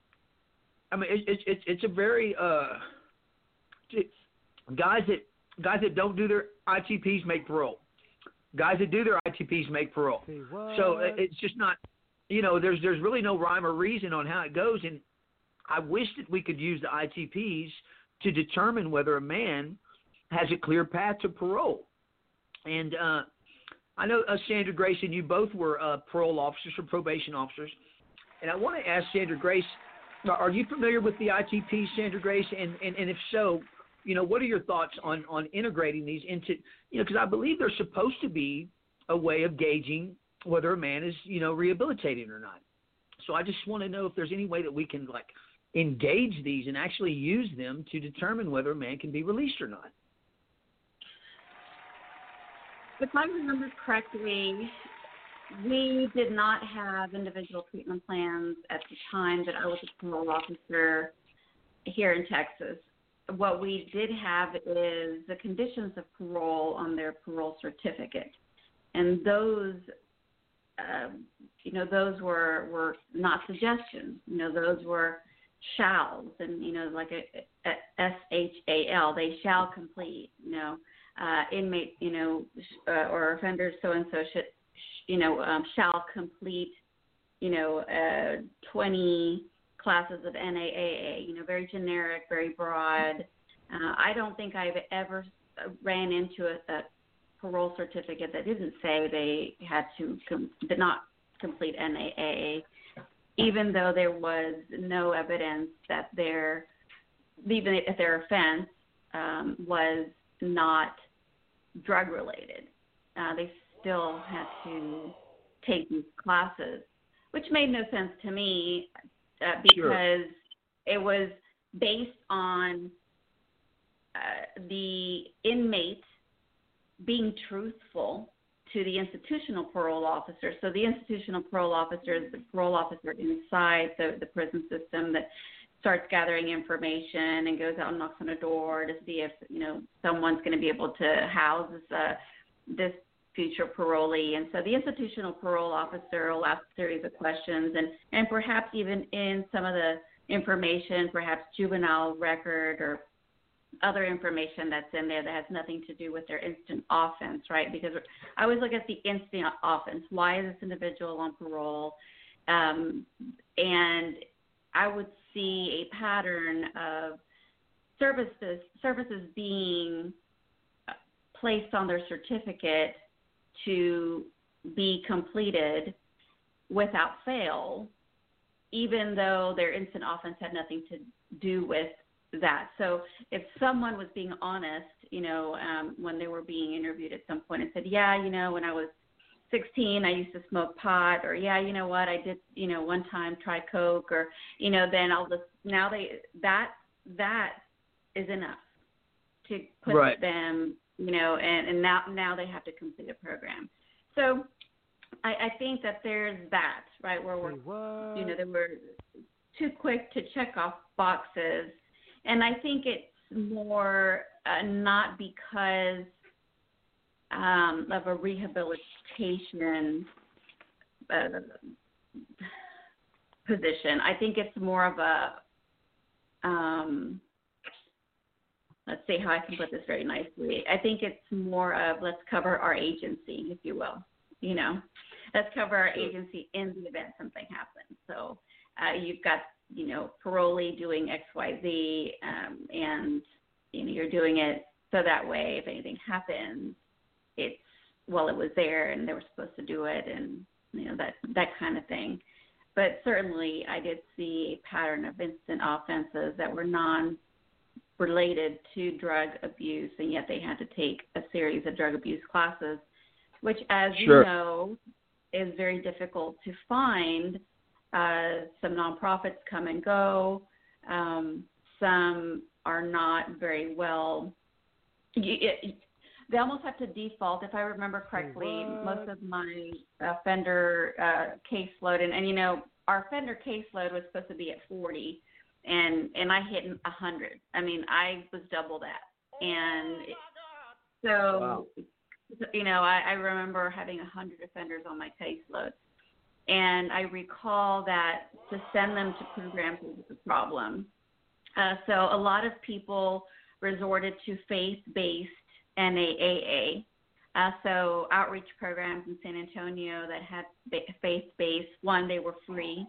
[SPEAKER 5] I mean, it's it, it, it's a very uh, guys that guys that don't do their ITPs make parole. Guys that do their ITPs make parole. So uh, it's just not, you know, there's there's really no rhyme or reason on how it goes. And I wish that we could use the ITPs to determine whether a man has a clear path to parole. And uh, I know uh, Sandra Grace and you both were uh, parole officers or probation officers. And I want to ask Sandra Grace, are you familiar with the ITP, Sandra Grace? And, and, and if so, you know, what are your thoughts on on integrating these into you know because I believe they're supposed to be a way of gauging whether a man is you know rehabilitating or not. So I just want to know if there's any way that we can like engage these and actually use them to determine whether a man can be released or not.
[SPEAKER 6] If I remember correctly, we did not have individual treatment plans at the time that I was a parole officer here in Texas what we did have is the conditions of parole on their parole certificate, and those, uh, you know, those were were not suggestions. You know, those were shalls, and you know, like a S H A L, they shall complete. You know, uh, inmate, you know, uh, or offender so and so should, you know, um, shall complete, you know, uh, twenty classes of NAAA, you know, very generic, very broad. Uh, I don't think I've ever ran into a, a parole certificate that didn't say they had to com- did not complete NAAA, even though there was no evidence that their even if their offense um, was not drug related. Uh, they still had to take these classes, which made no sense to me uh, because sure. it was based on uh, the inmate being truthful to the institutional parole officer. So the institutional parole officer is the parole officer inside the, the prison system that starts gathering information and goes out and knocks on a door to see if you know someone's going to be able to house this, uh, this future parolee. And so the institutional parole officer will ask a series of questions and, and perhaps even in some of the information, perhaps juvenile record or other information that's in there that has nothing to do with their instant offense, right? Because I always look at the instant offense. Why is this individual on parole? Um, and I would see a pattern of services services being uh, placed on their certificate to be completed without fail, even though their instant offense had nothing to do with that. So if someone was being honest, you know, um, when they were being interviewed at some point and said, yeah, you know, when I was 16, I used to smoke pot, or yeah, you know what, I did, you know, one time try coke, or you know, then I'll just now they that that is enough to put right. them you know, and, and now now they have to complete a program. So I, I think that there's that, right, where we're what? you know, they were too quick to check off boxes. And I think it's more uh, not because um, of a rehabilitation uh, position. I think it's more of a um, let's see how I can put this very nicely. I think it's more of let's cover our agency, if you will. You know, let's cover our agency in the event something happens. So uh, you've got you know parolee doing X Y Z, um, and you know you're doing it so that way if anything happens, it's well it was there and they were supposed to do it and you know that that kind of thing. But certainly, I did see a pattern of instant offenses that were non related to drug abuse, and yet they had to take a series of drug abuse classes, which, as sure. you know, is very difficult to find. Uh, some nonprofits come and go. Um, some are not very well. It, they almost have to default, if I remember correctly. What? Most of my offender uh, caseload, and, and you know, our offender caseload was supposed to be at 40 and and I hit a hundred. I mean, I was double that, and it, so wow. you know, I, I remember having a hundred offenders on my caseload, and I recall that to send them to programs was a problem. Uh, so a lot of people resorted to faith-based NAAA. Uh, so outreach programs in San Antonio that had faith-based. One, they were free.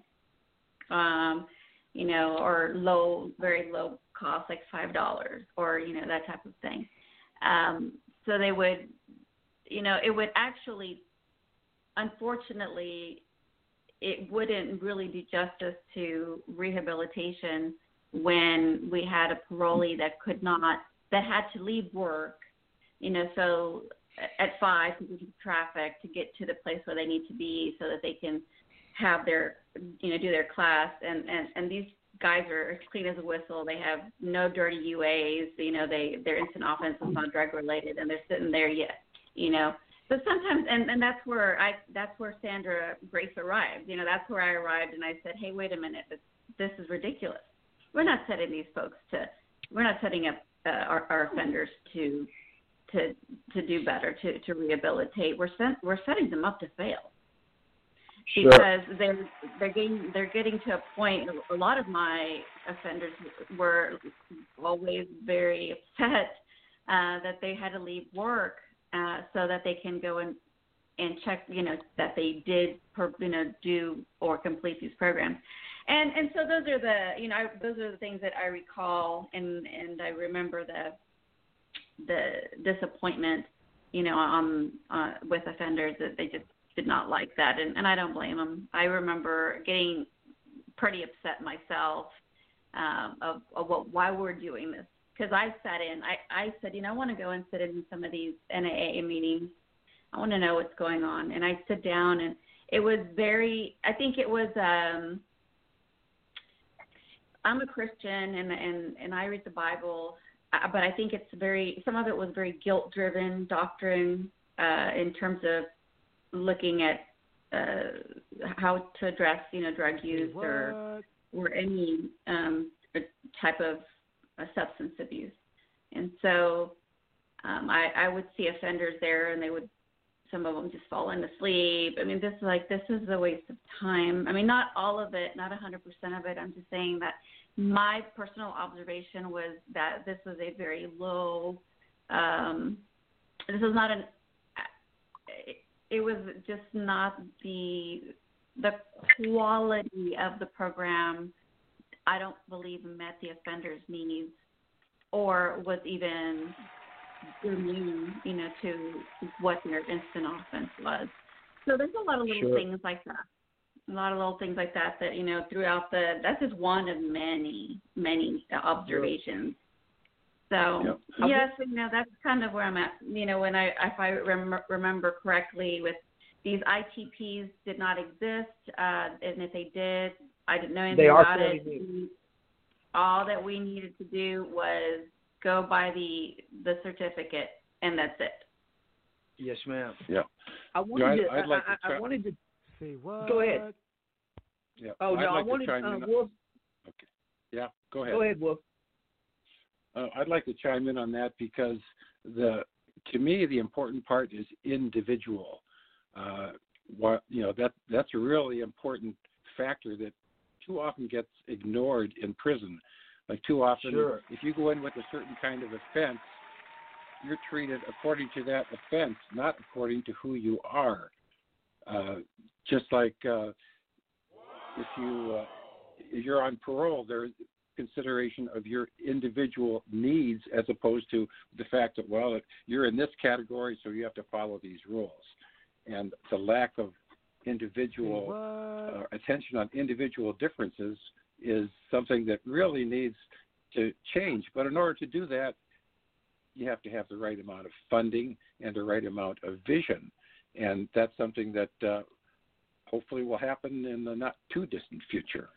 [SPEAKER 6] Um, you know, or low, very low cost, like five dollars, or you know that type of thing. Um, so they would, you know, it would actually, unfortunately, it wouldn't really do justice to rehabilitation when we had a parolee that could not, that had to leave work, you know, so at five because of traffic to get to the place where they need to be so that they can have their you know do their class and and and these guys are clean as a whistle. They have no dirty UAs. You know, they their instant offense is not drug related, and they're sitting there yet. You know, so sometimes, and and that's where I that's where Sandra Grace arrived. You know, that's where I arrived, and I said, hey, wait a minute, this, this is ridiculous. We're not setting these folks to, we're not setting up uh, our, our offenders to, to to do better, to to rehabilitate. We're set, we're setting them up to fail because sure. they're they're getting they're getting to a point. A lot of my offenders were always very upset uh, that they had to leave work uh, so that they can go and and check, you know, that they did, per, you know, do or complete these programs. And and so those are the you know I, those are the things that I recall and and I remember the the disappointment you know on um, uh, with offenders that they just did not like that, and, and I don't blame him. I remember getting pretty upset myself um, of, of what why we're doing this because I sat in. I I said, you know, I want to go and sit in some of these NAA meetings. I want to know what's going on, and I sit down, and it was very. I think it was. um I'm a Christian, and and and I read the Bible, uh, but I think it's very. Some of it was very guilt driven doctrine uh, in terms of looking at uh, how to address, you know, drug use what? or or any um, type of uh, substance abuse. And so um, I, I would see offenders there, and they would some of them just fall into sleep. I mean, this is like this is a waste of time. I mean, not all of it, not 100% of it. I'm just saying that my personal observation was that this was a very low. Um, this is not an it was just not the the quality of the program. I don't believe met the offender's needs or was even immune, you know, to what their instant offense was. So there's a lot of little sure. things like that. A lot of little things like that that you know throughout the. That's just one of many many observations so yep. yes, you know that's kind of where I'm at. You know, when I if I rem- remember correctly, with these ITPs did not exist, uh, and if they did, I didn't know anything
[SPEAKER 5] about
[SPEAKER 6] it. All that we needed to do was go by the the certificate, and that's
[SPEAKER 5] it.
[SPEAKER 7] Yes,
[SPEAKER 5] ma'am.
[SPEAKER 7] Yeah. I wanted
[SPEAKER 5] yeah, I'd,
[SPEAKER 7] to. I'd like I, to I, wanted to say what. Go ahead. Oh, yeah. Oh I'd no, like I wanted
[SPEAKER 5] to uh, uh, Wolf. Okay. Yeah. Go ahead. Go ahead, Wolf
[SPEAKER 7] uh, I'd like to chime in on that because the to me the important part is individual. Uh, what you know that that's a really important factor that too often gets ignored in prison. Like too often,
[SPEAKER 5] sure.
[SPEAKER 7] if you go in with a certain kind of offense, you're treated according to that offense, not according to who you are. Uh, just like uh, if you uh, if you're on parole, there consideration of your individual needs as opposed to the fact that, well, you're in this category, so you have to follow these rules. And the lack of individual uh, attention on individual differences is something that really needs to change. But in order to do that, you have to have the right amount of funding and the right amount of vision. And that's something that uh, hopefully will happen in the not too distant future.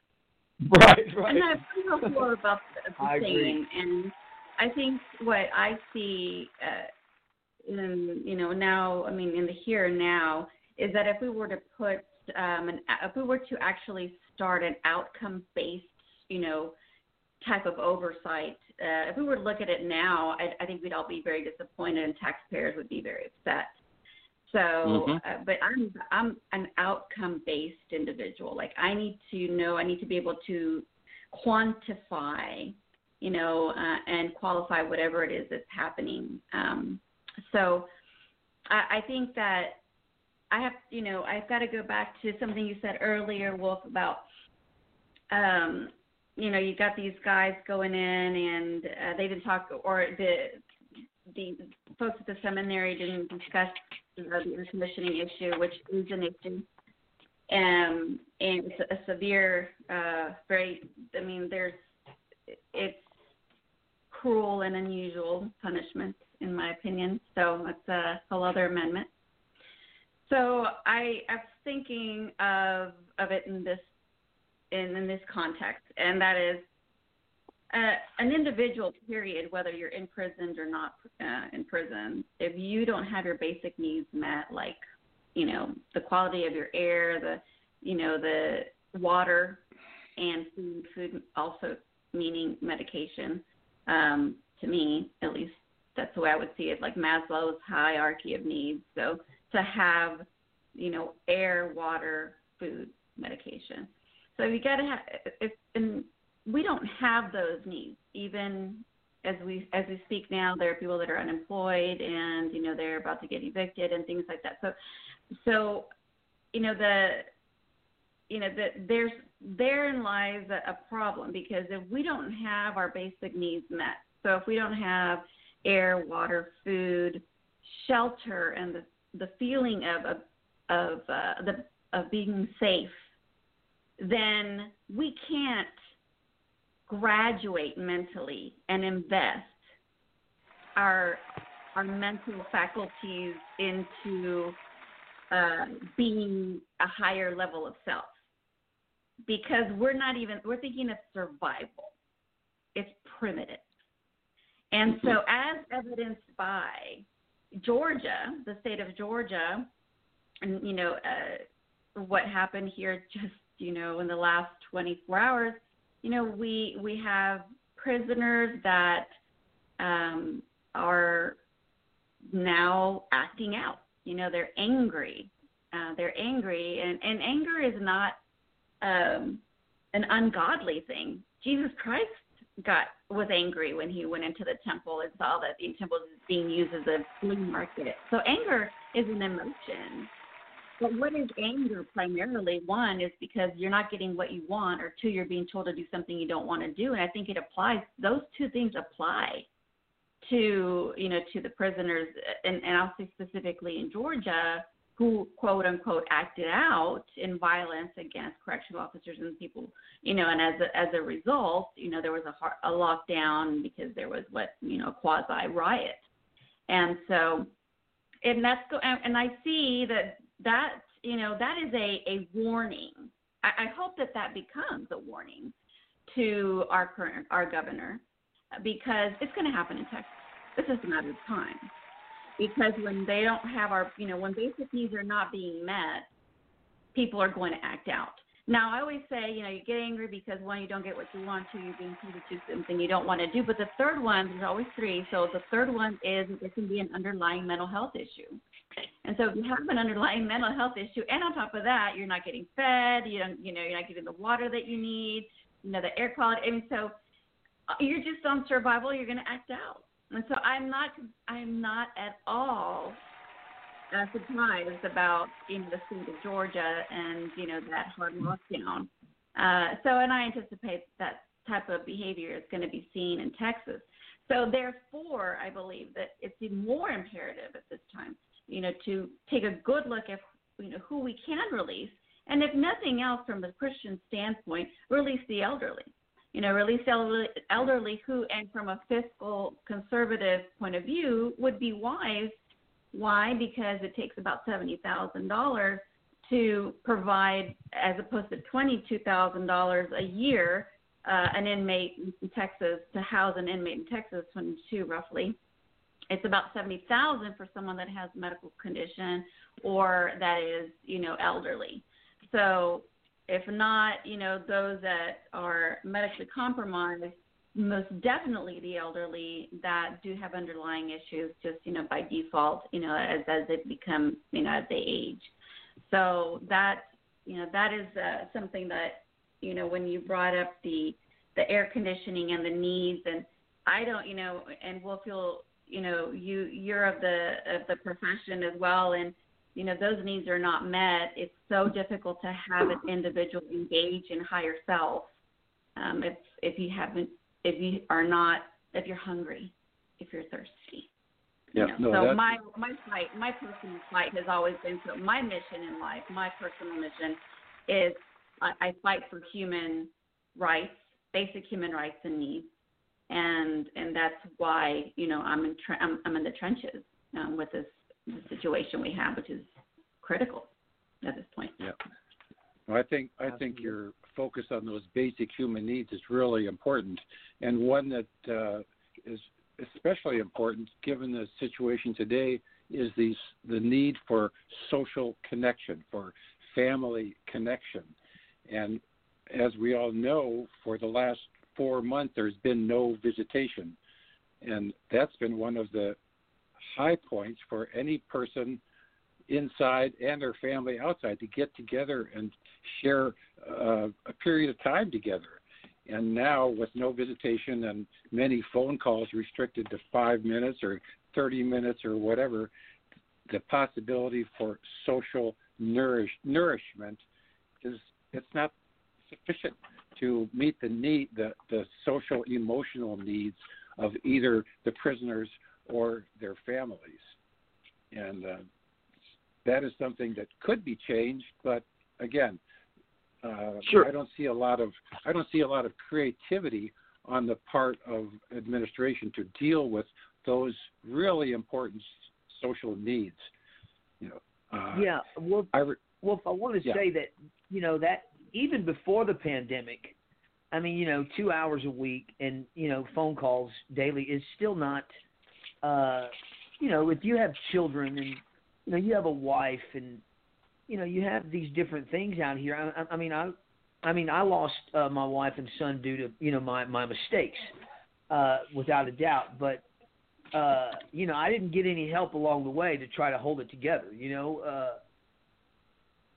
[SPEAKER 5] Right, right. And I feel about
[SPEAKER 6] the, the same. Agree. And I think what I see, uh, in, you know, now, I mean, in the here and now, is that if we were to put um, an, if we were to actually start an outcome-based, you know, type of oversight, uh, if we were to look at it now, I, I think we'd all be very disappointed, and taxpayers would be very upset. So, mm-hmm. uh, but I'm I'm an outcome based individual. Like I need to know, I need to be able to quantify, you know, uh, and qualify whatever it is that's happening. Um, so, I, I think that I have, you know, I've got to go back to something you said earlier, Wolf, about, um, you know, you got these guys going in and uh, they didn't talk, or the the folks at the seminary didn't discuss the air conditioning issue, which is an issue. Um, and it's a severe, uh, very, I mean, there's, it's cruel and unusual punishment, in my opinion. So that's a whole other amendment. So I, I was thinking of, of it in this in, in this context, and that is uh, an individual period, whether you're imprisoned or not uh, in prison, if you don't have your basic needs met, like you know the quality of your air, the you know the water and food, food also meaning medication. Um, to me, at least, that's the way I would see it. Like Maslow's hierarchy of needs. So to have you know air, water, food, medication. So you got to have if in we don't have those needs even as we as we speak now there are people that are unemployed and you know they're about to get evicted and things like that so so you know the you know that there's therein lies a, a problem because if we don't have our basic needs met so if we don't have air water food shelter and the the feeling of of of uh, the of being safe then we can't graduate mentally and invest our our mental faculties into uh, being a higher level of self because we're not even we're thinking of survival it's primitive and so mm-hmm. as evidenced by georgia the state of georgia and you know uh, what happened here just you know in the last 24 hours you know, we we have prisoners that um, are now acting out. You know, they're angry. Uh, they're angry, and and anger is not um, an ungodly thing. Jesus Christ got was angry when he went into the temple and saw that the temple was being used as a flea market. So anger is an emotion. But what is anger primarily? One is because you're not getting what you want, or two, you're being told to do something you don't want to do. And I think it applies; those two things apply to you know to the prisoners, and, and I'll say specifically in Georgia, who quote unquote acted out in violence against correctional officers and people. You know, and as a, as a result, you know there was a, a lockdown because there was what you know quasi riot, and so and that's go and, and I see that that you know that is a a warning. I, I hope that that becomes a warning to our current our governor because it's going to happen in Texas. It's just a matter of time because when they don't have our you know when basic needs are not being met, people are going to act out. Now, I always say, you know, you get angry because one, you don't get what you want, two, you're being told to do something you don't want to do. But the third one, there's always three. So the third one is it can be an underlying mental health issue. And so if you have an underlying mental health issue, and on top of that, you're not getting fed, you don't, you know, you're not getting the water that you need, you know, the air quality. I mean, so uh, you're just on survival. You're going to act out. And so I'm not, I'm not at all uh, surprised about you know the state of Georgia and you know that hard lockdown. Uh, so, and I anticipate that type of behavior is going to be seen in Texas. So, therefore, I believe that it's even more imperative at this time you know, to take a good look at you know who we can release, and if nothing else, from a Christian standpoint, release the elderly. You know, release elderly, elderly who, and from a fiscal conservative point of view, would be wise. Why? Because it takes about seventy thousand dollars to provide, as opposed to twenty-two thousand dollars a year, uh, an inmate in Texas to house an inmate in Texas, twenty-two roughly it's about 70,000 for someone that has medical condition or that is, you know, elderly. So if not, you know, those that are medically compromised, most definitely the elderly that do have underlying issues just, you know, by default, you know, as, as they become, you know, as they age. So that, you know, that is uh, something that, you know, when you brought up the, the air conditioning and the needs and I don't, you know, and Wolf, you'll you know you you're of the of the profession as well and you know those needs are not met it's so difficult to have an individual engage in higher self um, if if you haven't if you are not if you're hungry if you're thirsty
[SPEAKER 7] yeah, you know?
[SPEAKER 6] no, so my my fight my personal fight has always been so my mission in life my personal mission is I, I fight for human rights basic human rights and needs and and that's why you know I'm in tre- I'm, I'm in the trenches um, with this the situation we have, which is critical at this point.
[SPEAKER 7] Yeah. Well, I think I Absolutely. think your focus on those basic human needs is really important, and one that uh, is especially important given the situation today is these the need for social connection, for family connection, and as we all know, for the last four months, there's been no visitation. And that's been one of the high points for any person inside and their family outside to get together and share uh, a period of time together. And now, with no visitation and many phone calls restricted to five minutes or 30 minutes or whatever, the possibility for social nourish, nourishment is it's not sufficient to meet the need, the, the social emotional needs of either the prisoners or their families. And uh, that is something that could be changed, but again, uh,
[SPEAKER 5] sure.
[SPEAKER 7] I don't see a lot of I don't see a lot of creativity on the part of administration to deal with those really important social needs. You know.
[SPEAKER 5] Uh, yeah. Well, I re- well, I want to yeah. say that you know that even before the pandemic, I mean, you know, two hours a week and you know phone calls daily is still not, uh, you know, if you have children and you know you have a wife and you know you have these different things out here. I, I, I mean, I, I mean, I lost uh, my wife and son due to you know my my mistakes, uh, without a doubt. But uh, you know, I didn't get any help along the way to try to hold it together. You know, uh,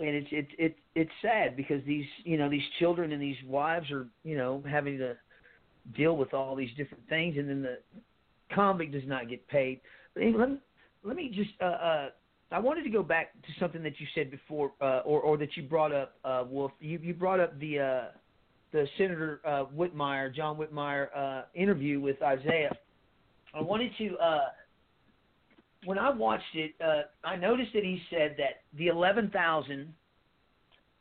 [SPEAKER 5] and it's it's it's it's sad because these you know these children and these wives are you know having to deal with all these different things, and then the convict does not get paid. But hey, let me let me just uh, uh, I wanted to go back to something that you said before, uh, or or that you brought up, uh, Wolf. You you brought up the uh, the Senator uh, Whitmire, John Whitmire uh, interview with Isaiah. I wanted to. Uh, when I watched it, uh, I noticed that he said that the 11,000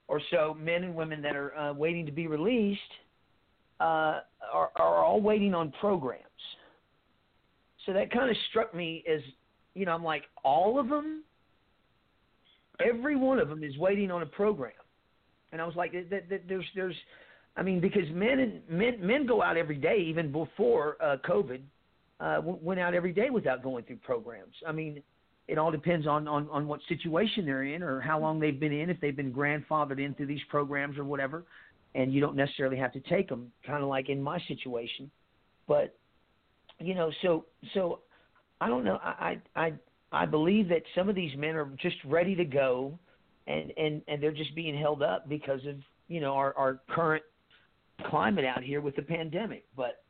[SPEAKER 5] or so men and women that are uh, waiting to be released uh, are, are all waiting on programs. So that kind of struck me as, you know, I'm like, all of them? Every one of them is waiting on a program. And I was like, that, that, that there's, there's, I mean, because men and men, men go out every day, even before uh, COVID, uh, went out every day without going through programs. I mean, it all depends on, on, on what situation they're in or how long they've been in, if they've been grandfathered in through these programs or whatever. And you don't necessarily have to take them, kind of like in my situation. But, you know, so, so I don't know. I, I, I believe that some of these men are just ready to go and, and, and they're just being held up because of, you know, our, our current climate out here with the pandemic. But,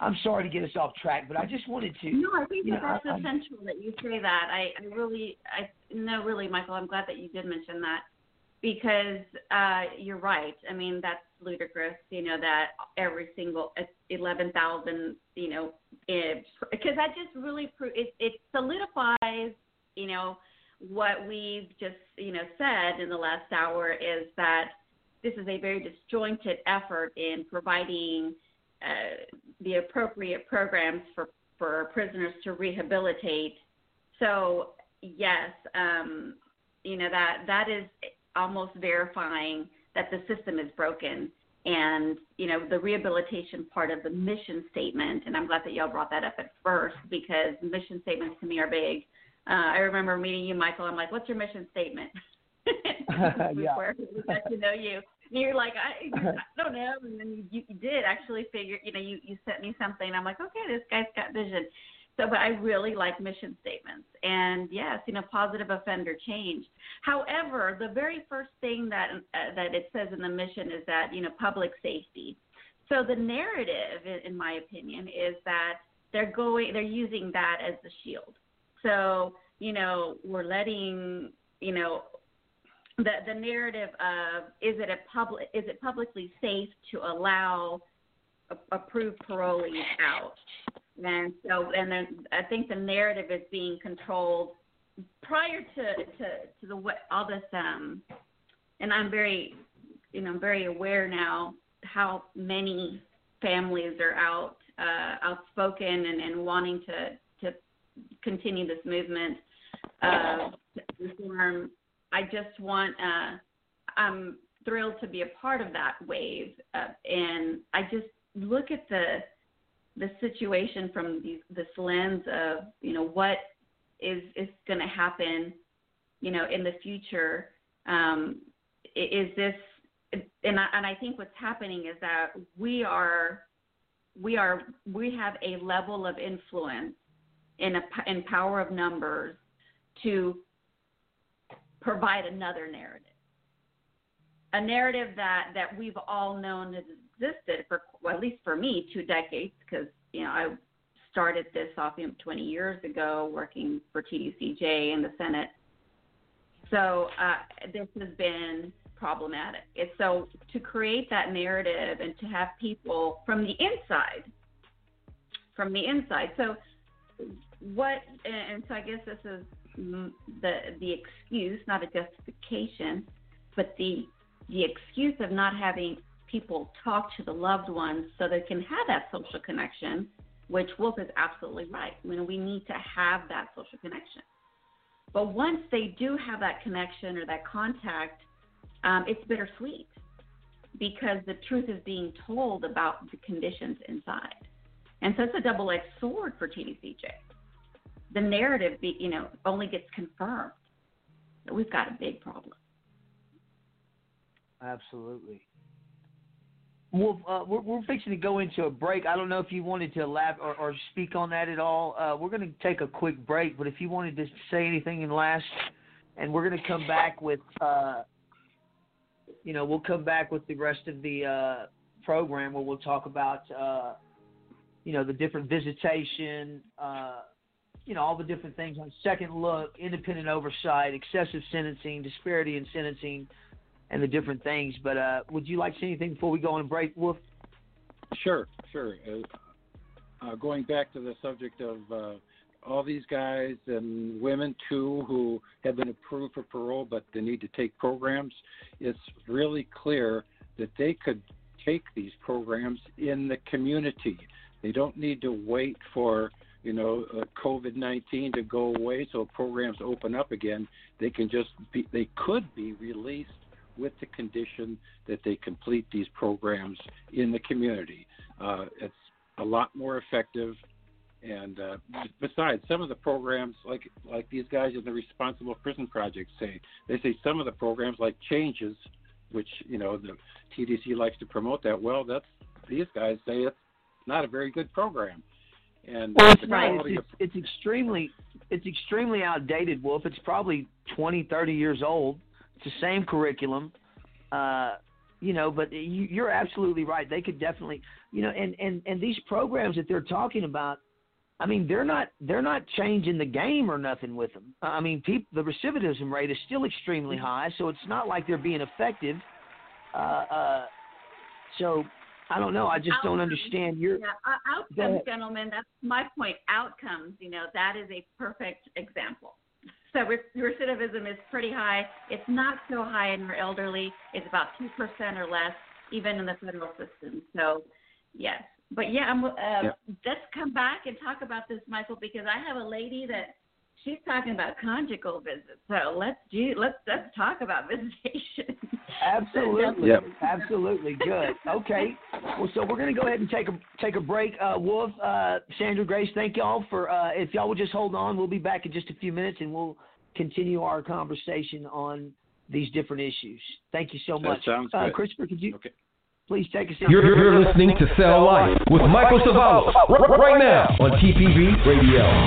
[SPEAKER 5] I'm sorry to get us off track, but I just wanted to.
[SPEAKER 6] No, I think that know, that's I, essential I, that you say that. I, I really, I no, really, Michael, I'm glad that you did mention that because uh, you're right. I mean, that's ludicrous. You know that every single uh, eleven thousand, you know, because that just really pro- it, it solidifies, you know, what we've just you know said in the last hour is that this is a very disjointed effort in providing uh, the appropriate programs for, for prisoners to rehabilitate. So yes, um, you know that that is almost verifying that the system is broken. And you know the rehabilitation part of the mission statement, and I'm glad that y'all brought that up at first because mission statements to me are big. Uh, I remember meeting you, Michael. I'm like, "What's your mission statement?"
[SPEAKER 5] Before yeah.
[SPEAKER 6] we got to know you, and you're like, I, I don't know. And then you, you did actually figure, you know, you, you sent me something. I'm like, okay, this guy's got vision. So, but I really like mission statements. And yes, you know, positive offender change. However, the very first thing that uh, that it says in the mission is that you know public safety. So the narrative, in, in my opinion, is that they're going, they're using that as the shield. So you know, we're letting you know the the narrative of is it a public is it publicly safe to allow a, approved parolees out, and so and then I think the narrative is being controlled prior to to to the what all this um, and I'm very you know I'm very aware now how many families are out uh, outspoken and, and wanting to to continue this movement of reform I just want, uh, I'm thrilled to be a part of that wave. Uh, and I just look at the, the situation from these, this lens of, you know, what is, is going to happen, you know, in the future. Um, is this, and I, and I think what's happening is that we are, we are, we have a level of influence in a in power of numbers to provide another narrative. A narrative that, that we've all known has existed for, well, at least for me, two decades, because, you know, I started this off you know, 20 years ago working for TDCJ in the Senate. So uh, this has been problematic. It's so to create that narrative and to have people from the inside, from the inside. So what? And so I guess this is the the excuse, not a justification, but the the excuse of not having people talk to the loved ones so they can have that social connection, which Wolf is absolutely right. I mean, we need to have that social connection. But once they do have that connection or that contact, um, it's bittersweet because the truth is being told about the conditions inside. And so it's a double edged sword for TDCJ the narrative, be, you know, only gets confirmed that we've got a big problem.
[SPEAKER 5] Absolutely. Well, uh, we're, we're fixing to go into a break. I don't know if you wanted to elaborate or, or speak on that at all. Uh, we're going to take a quick break, but if you wanted to say anything in last, and we're going to come back with, uh, you know, we'll come back with the rest of the uh, program where we'll talk about, uh, you know, the different visitation uh, you know, all the different things on second look, independent oversight, excessive sentencing, disparity in sentencing, and the different things. But uh, would you like to say anything before we go on a break, Wolf?
[SPEAKER 7] Sure, sure. Uh, uh, going back to the subject of uh, all these guys and women too who have been approved for parole but they need to take programs, it's really clear that they could take these programs in the community. They don't need to wait for you know, uh, COVID-19 to go away, so programs open up again, they can just be, they could be released with the condition that they complete these programs in the community. Uh, it's a lot more effective. And uh, besides, some of the programs, like like these guys in the Responsible Prison Project say, they say some of the programs, like Changes, which you know the TDC likes to promote that. Well, that's these guys say it's not a very good program. And
[SPEAKER 5] well, it's, not, it's, it's extremely it's extremely outdated, Wolf. It's probably 20, 30 years old. It's the same curriculum. Uh, you know, but you, are absolutely right. They could definitely, you know, and, and, and these programs that they're talking about, I mean, they're not they're not changing the game or nothing with them. I mean, people, the recidivism rate is still extremely high, so it's not like they're being effective. Uh, uh, so I don't know. I just outcomes. don't understand your
[SPEAKER 6] yeah,
[SPEAKER 5] uh,
[SPEAKER 6] outcomes, gentlemen. That's my point. Outcomes. You know, that is a perfect example. So recidivism is pretty high. It's not so high in our elderly. It's about two percent or less, even in the federal system. So, yes. But yeah, I'm, uh, yeah, let's come back and talk about this, Michael, because I have a lady that she's talking about conjugal visits. So let's do let's let's talk about visitation.
[SPEAKER 5] Absolutely. Yep. Absolutely. Good. Okay. Well, so we're going to go ahead and take a take a break. Uh, Wolf, uh, Sandra Grace, thank y'all for. Uh, if y'all would just hold on, we'll be back in just a few minutes, and we'll continue our conversation on these different issues. Thank you so much.
[SPEAKER 7] That sounds uh, good.
[SPEAKER 5] Christopher, could you? Okay. Please take a seat.
[SPEAKER 8] You're, you're, listening to Cell Life with Michael Cevallos right now on TPV Radio.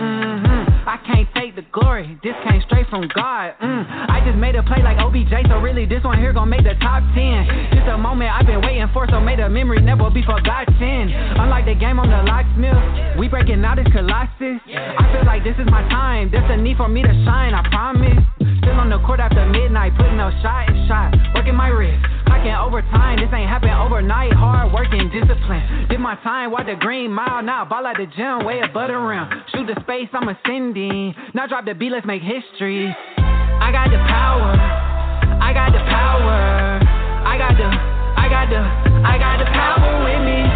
[SPEAKER 8] Mm-hmm. I can't fake the glory. This came straight from God. Mm. I just made a play like OBJ, so really this one here gonna make the top ten. Just a moment I've been waiting for, so may the memory never be forgotten. Unlike the game on the locksmith, we breaking out this colossus. I feel like this is my time. there's a need for me to shine. I promise. Still on the court after midnight, putting no shot and shot, working my wrist. Clocking overtime, this ain't happen overnight. Hard work and discipline. Did my time, walk the green mile. Now ball at the gym, way above the rim. Shoot the space, I'm ascending. Now drop the beat, let's make history. I got the power. I got the power. I got the, I got the, I got the power with me.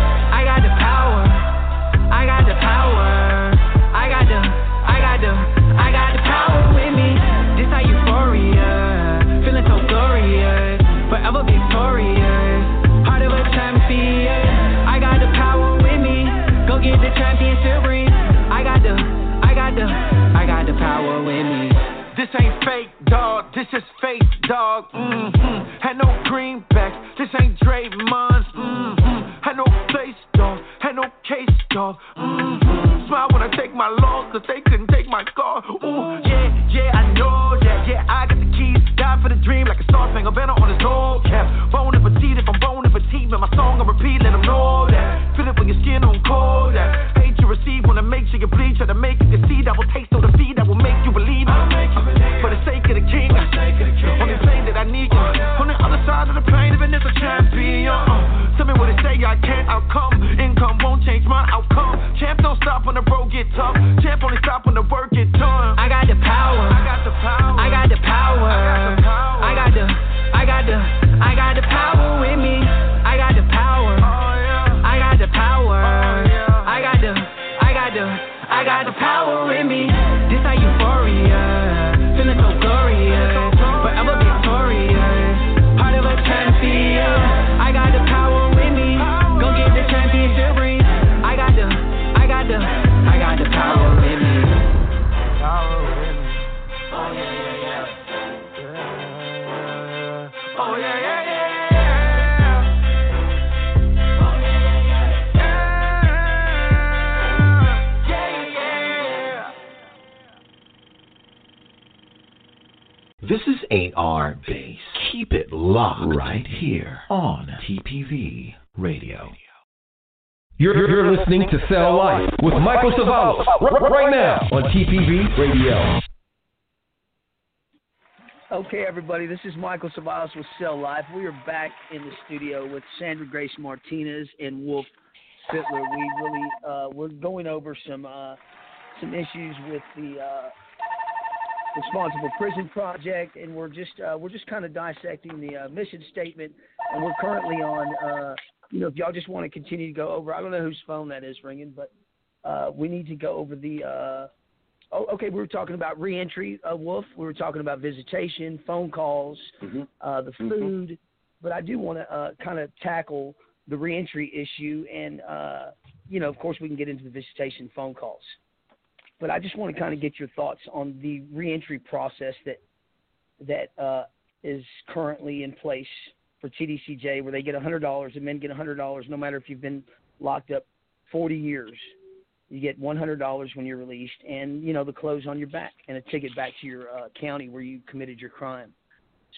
[SPEAKER 5] the champion series. I got the, I got the, I got the power with me. This ain't fake, dog. This is fake, dog. Mm-hmm. Had no greenbacks. This ain't Draymond's. Mm-hmm. Had no face, dog. Had no case, dog. Mm-hmm. Smile when I take my loss, cause they couldn't take my car. Ooh, yeah, yeah, I know that. Yeah, I got the keys. Die for the dream like a star spangled banner on his gold cap. Bone and petite, if I'm bone and petite, man, my song I repeat, let them know that. Feel it when your skin on cold. That you bleed, try to make it see that will taste of the feed that will make you believe. Make you believe. For the sake of the king, of the king. on this lane that I need you. Oh, on the other side of the plane, even if a champion. Uh, tell me what it say, I can't outcome. Income won't change my outcome. Champ don't stop when the road get tough. Champ only stop when the work get done. I got the power. This is AR Base. Keep it locked right here on TPV Radio. You're, you're listening to Cell Life with Michael Cevallos right now on TPV Radio. Okay, everybody, this is Michael Cevallos with Cell Life. We are back in the studio with Sandra Grace Martinez and Wolf Sittler. We really uh, we're going over some uh, some issues with the uh, Responsible Prison Project, and we're just uh, we're just kind of dissecting the uh, mission statement, and we're currently on. Uh, you know, if y'all just want to continue to go over, I don't know whose phone that is ringing, but uh, we need to go over the. Uh, oh, okay, we were talking about reentry, uh, Wolf. We were talking about visitation, phone calls, mm-hmm. uh, the mm-hmm. food, mm-hmm. but I do want to uh, kind of tackle the reentry issue, and uh, you know, of course, we can get into the visitation phone calls but I just want to kind of get your thoughts on the reentry process that that uh, is currently in place for TDCJ, where they get hundred dollars and men get hundred dollars, no matter if you've been locked up forty years. You get one hundred dollars when you're released, and you know the clothes on your back and a ticket back to your uh, county where you committed your crime.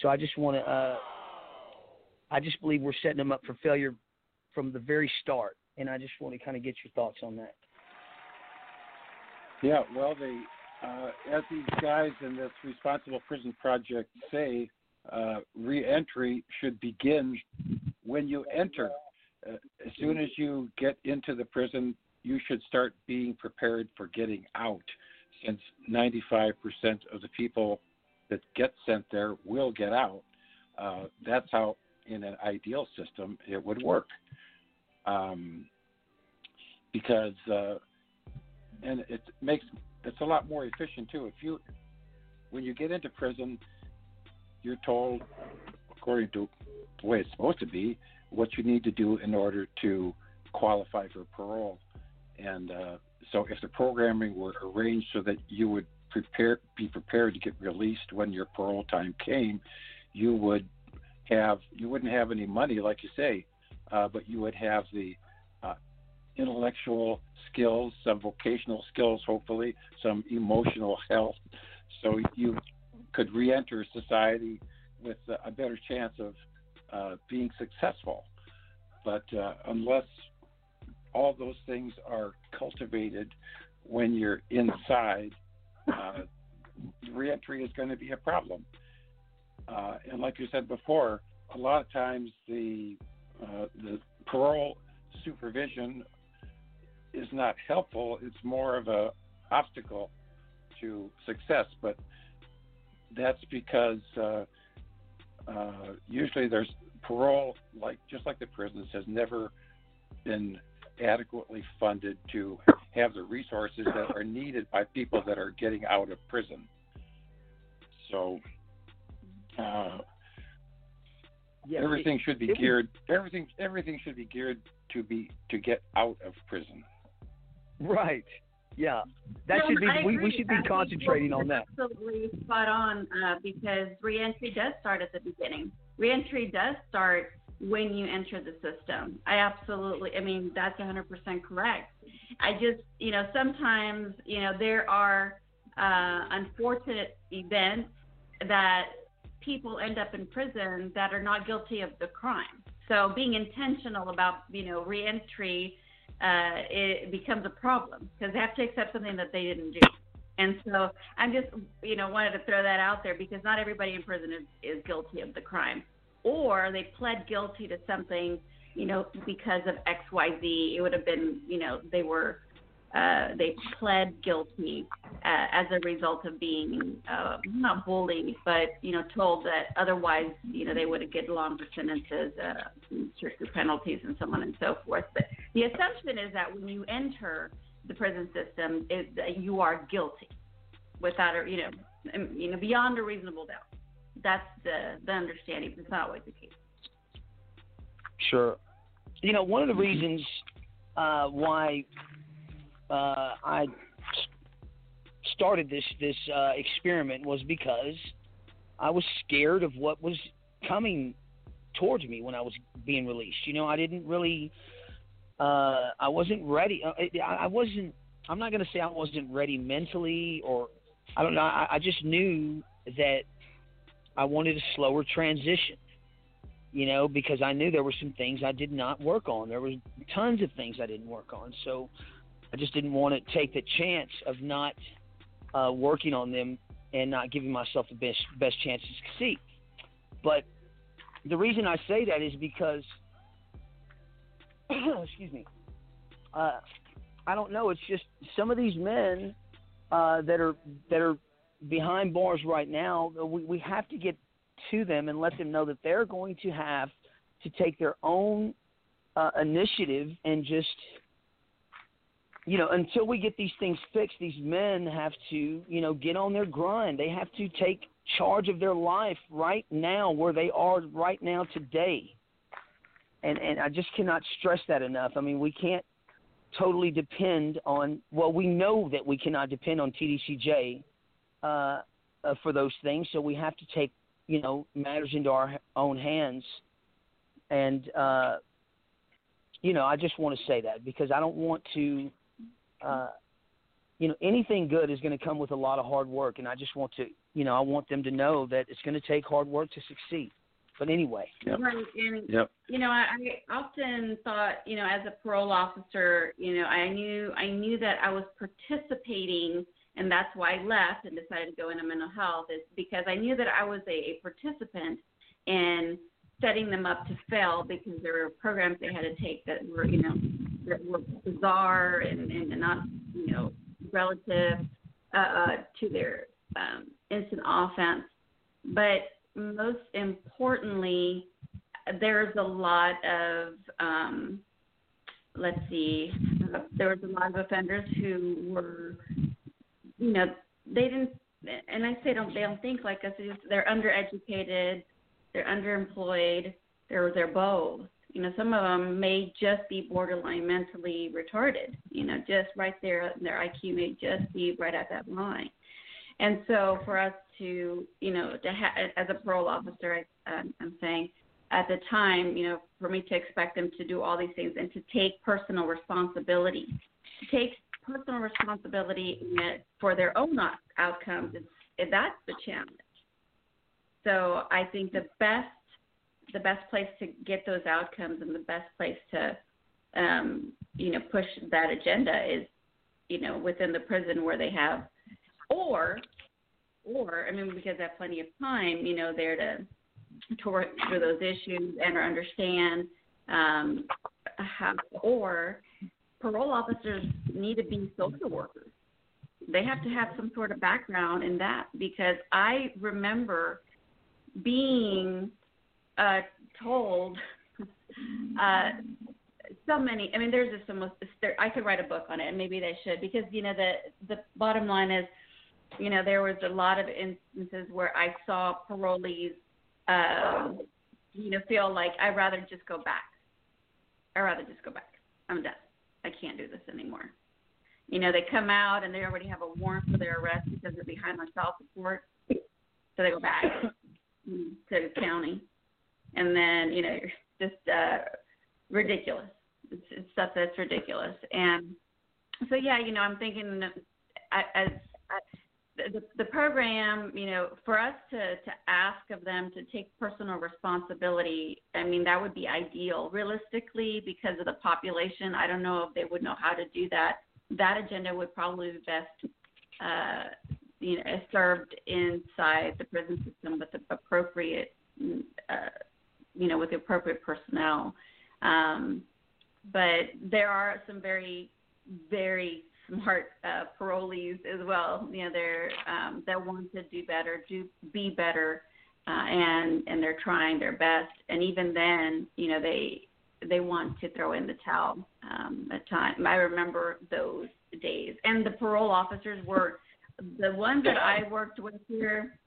[SPEAKER 5] So I just want to. Uh, I just believe we're setting them up for failure from the very start, and I just want to kind of get your thoughts on that.
[SPEAKER 7] Yeah, well, they, uh, as these guys in this Responsible Prison Project say, uh, reentry should begin when you enter. Uh, as soon as you get into the prison, you should start being prepared for getting out, since 95% of the people that get sent there will get out. Uh, that's how, in an ideal system, it would work. Um, because uh, and it makes it's a lot more efficient too. If you when you get into prison, you're told, according to the way it's supposed to be, what you need to do in order to qualify for parole. And uh, so, if the programming were arranged so that you would prepare, be prepared to get released when your parole time came, you would have you wouldn't have any money, like you say, uh, but you would have the intellectual skills, some vocational skills, hopefully, some emotional health, so you could reenter society with a better chance of uh, being successful. But uh, unless all those things are cultivated when you're inside, uh, reentry is going to be a problem. Uh, and like you said before, a lot of times the uh, the parole supervision is not helpful. It's more of a obstacle to success. But that's because uh, uh, usually there's parole, like just like the prisons, has never been adequately funded to have the resources that are needed by people that are getting out of prison. So. Uh, yeah, everything it, should be geared. everything everything should be geared to be to get out of prison.
[SPEAKER 5] Right. Yeah. That should be. We, we, should be concentrating on that.
[SPEAKER 6] Absolutely spot on uh, because reentry does start at the beginning. Reentry does start when you enter the system. I absolutely. I mean, that's 100% correct. I just, you know, sometimes, you know, there are uh, unfortunate events that people end up in prison that are not guilty of the crime. So being intentional about, you know, reentry uh, it becomes a problem because they have to accept something that they didn't do. And so I'm just, you know, wanted to throw that out there because not everybody in prison is, is guilty of the crime, or they pled guilty to something, you know, because of X, Y, Z. It would have been, you know, they were uh, they pled guilty uh, as a result of being uh, not bullied, but you know told that otherwise you know they would get longer sentences, uh, stricter penalties, and so on and so forth. But the assumption is that when you enter the prison system, is that you are guilty, without a you know um, you know beyond a reasonable doubt. That's the the understanding, but it's not always the case.
[SPEAKER 5] Sure. You know, one of the reasons uh, why uh, I started this this uh, experiment was because I was scared of what was coming towards me when I was being released. You know, I didn't really, uh, I wasn't ready. Uh, I, I wasn't. I'm not going to say I wasn't ready mentally, or I don't know. I, I just knew that I wanted a slower transition. You know, because I knew there were some things I did not work on. There were tons of things I didn't work on. So I just didn't want to take the chance of not uh, working on them and not giving myself the best best chance to succeed. But the reason I say that is because, excuse me, uh, I don't know. It's just some of these men uh, that are that are behind bars right now. We, we have to get to them and let them know that they're going to have to take their own uh, initiative and just you know, until we get these things fixed, these men have to, you know, get on their grind. They have to take charge of their life right now where they are right now today. And and I just cannot stress that enough. I mean, we can't totally depend on well, we know that we cannot depend on TDCJ uh, uh for those things, so we have to take, you know, matters into our own hands and uh you know, I just want to say that because I don't want to uh, you know, anything good is going to come with a lot of hard work, and I just want to, you know, I want them to know that it's going to take hard work to succeed. But anyway,
[SPEAKER 7] yep.
[SPEAKER 6] and
[SPEAKER 7] yep.
[SPEAKER 6] you know, I, I often thought, you know, as a parole officer, you know, I knew I knew that I was participating, and that's why I left and decided to go into mental health is because I knew that I was a, a participant in setting them up to fail because there were programs they had to take that were, you know, that were bizarre and, and not, you know, relative uh, uh, to their um, instant offense. But most importantly, there's a lot of, um, let's see, there was a lot of offenders who were, you know, they didn't, and I say don't, they don't think like us. They're undereducated, they're underemployed, they're they're both, you know, some of them may just be borderline mentally retarded. You know, just right there, their IQ may just be right at that line. And so, for us to, you know, to ha- as a parole officer, I, am I'm saying at the time, you know, for me to expect them to do all these things and to take personal responsibility, to take personal responsibility for their own outcomes, it's, that's the challenge. So I think the best the best place to get those outcomes and the best place to um, you know push that agenda is you know within the prison where they have or or I mean because they have plenty of time you know there to to work through those issues and or understand um, how or parole officers need to be social workers they have to have some sort of background in that because I remember being uh, told uh, so many. I mean, there's just almost. I could write a book on it, and maybe they should, because you know the the bottom line is, you know, there was a lot of instances where I saw parolees, uh, you know, feel like I'd rather just go back. I'd rather just go back. I'm done. I can't do this anymore. You know, they come out and they already have a warrant for their arrest because they're behind on child support, so they go back to the county and then you know you're just uh, ridiculous. It's, it's stuff that's ridiculous, and so yeah, you know I'm thinking as the, the program, you know, for us to, to ask of them to take personal responsibility, I mean, that would be ideal. Realistically, because of the population, I don't know if they would know how to do that. That agenda would probably be best, uh, you know, served inside the prison system with the appropriate uh, you know, with the appropriate personnel. Um, but there are some very, very smart uh, parolees as well. You know, they're um, that want to do better, do be better, uh, and and they're trying their best. And even then, you know, they they want to throw in the towel um, at time. I remember those days, and the parole officers were the ones that I worked with here.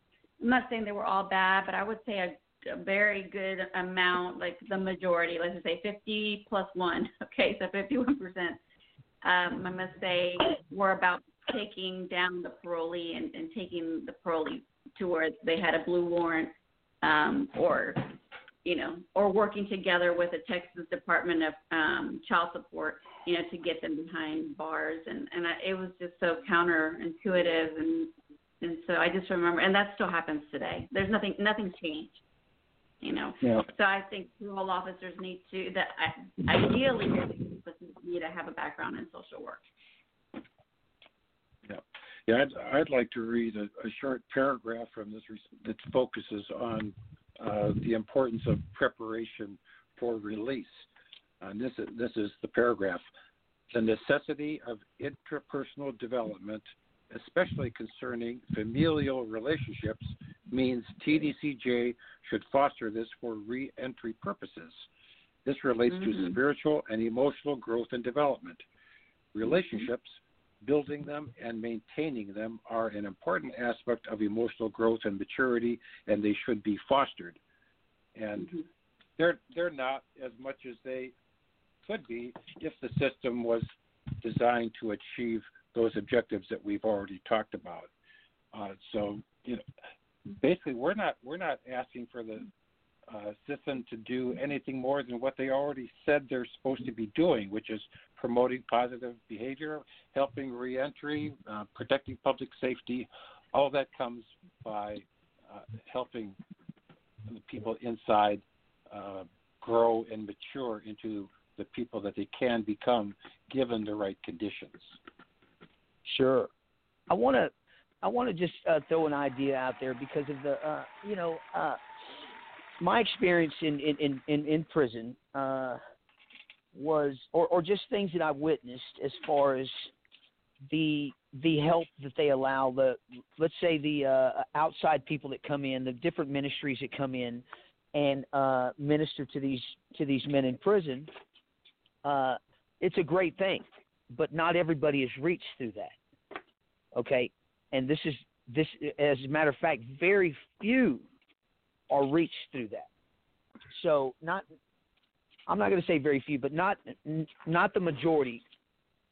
[SPEAKER 6] I'm not saying they were all bad, but I would say a a very good amount, like the majority, let's just say 50 plus one. Okay, so 51%, um, I must say, were about taking down the parolee and, and taking the parolee to where they had a blue warrant um, or, you know, or working together with the Texas Department of um, Child Support, you know, to get them behind bars. And, and I, it was just so counterintuitive and and so I just remember, and that still happens today. There's nothing, nothing changed you know. Yeah. So I think parole officers need to that ideally need to have a background in social work.
[SPEAKER 7] Yeah, yeah. I'd, I'd like to read a, a short paragraph from this that focuses on uh, the importance of preparation for release. And this is, this is the paragraph. The necessity of interpersonal development, especially concerning familial relationships, means TDCJ should foster this for reentry purposes. This relates mm-hmm. to spiritual and emotional growth and development. Mm-hmm. Relationships, mm-hmm. building them and maintaining them are an important aspect of emotional growth and maturity, and they should be fostered. And mm-hmm. they're they're not as much as they could be if the system was designed to achieve those objectives that we've already talked about. Uh, so you know, basically we're not we're not asking for the uh, system to do anything more than what they already said they're supposed to be doing, which is promoting positive behavior, helping reentry, uh, protecting public safety. All that comes by uh, helping the people inside uh, grow and mature into the people that they can become given the right conditions.
[SPEAKER 5] Sure. I want to I want to just uh, throw an idea out there because of the, uh, you know, uh, my experience in in in in prison uh, was, or or just things that I witnessed as far as the the help that they allow the let's say the uh, outside people that come in the different ministries that come in and uh, minister to these to these men in prison uh, it's a great thing but not everybody is reached through that okay and this is this as a matter of fact very few are reached through that so not i'm not going to say very few but not not the majority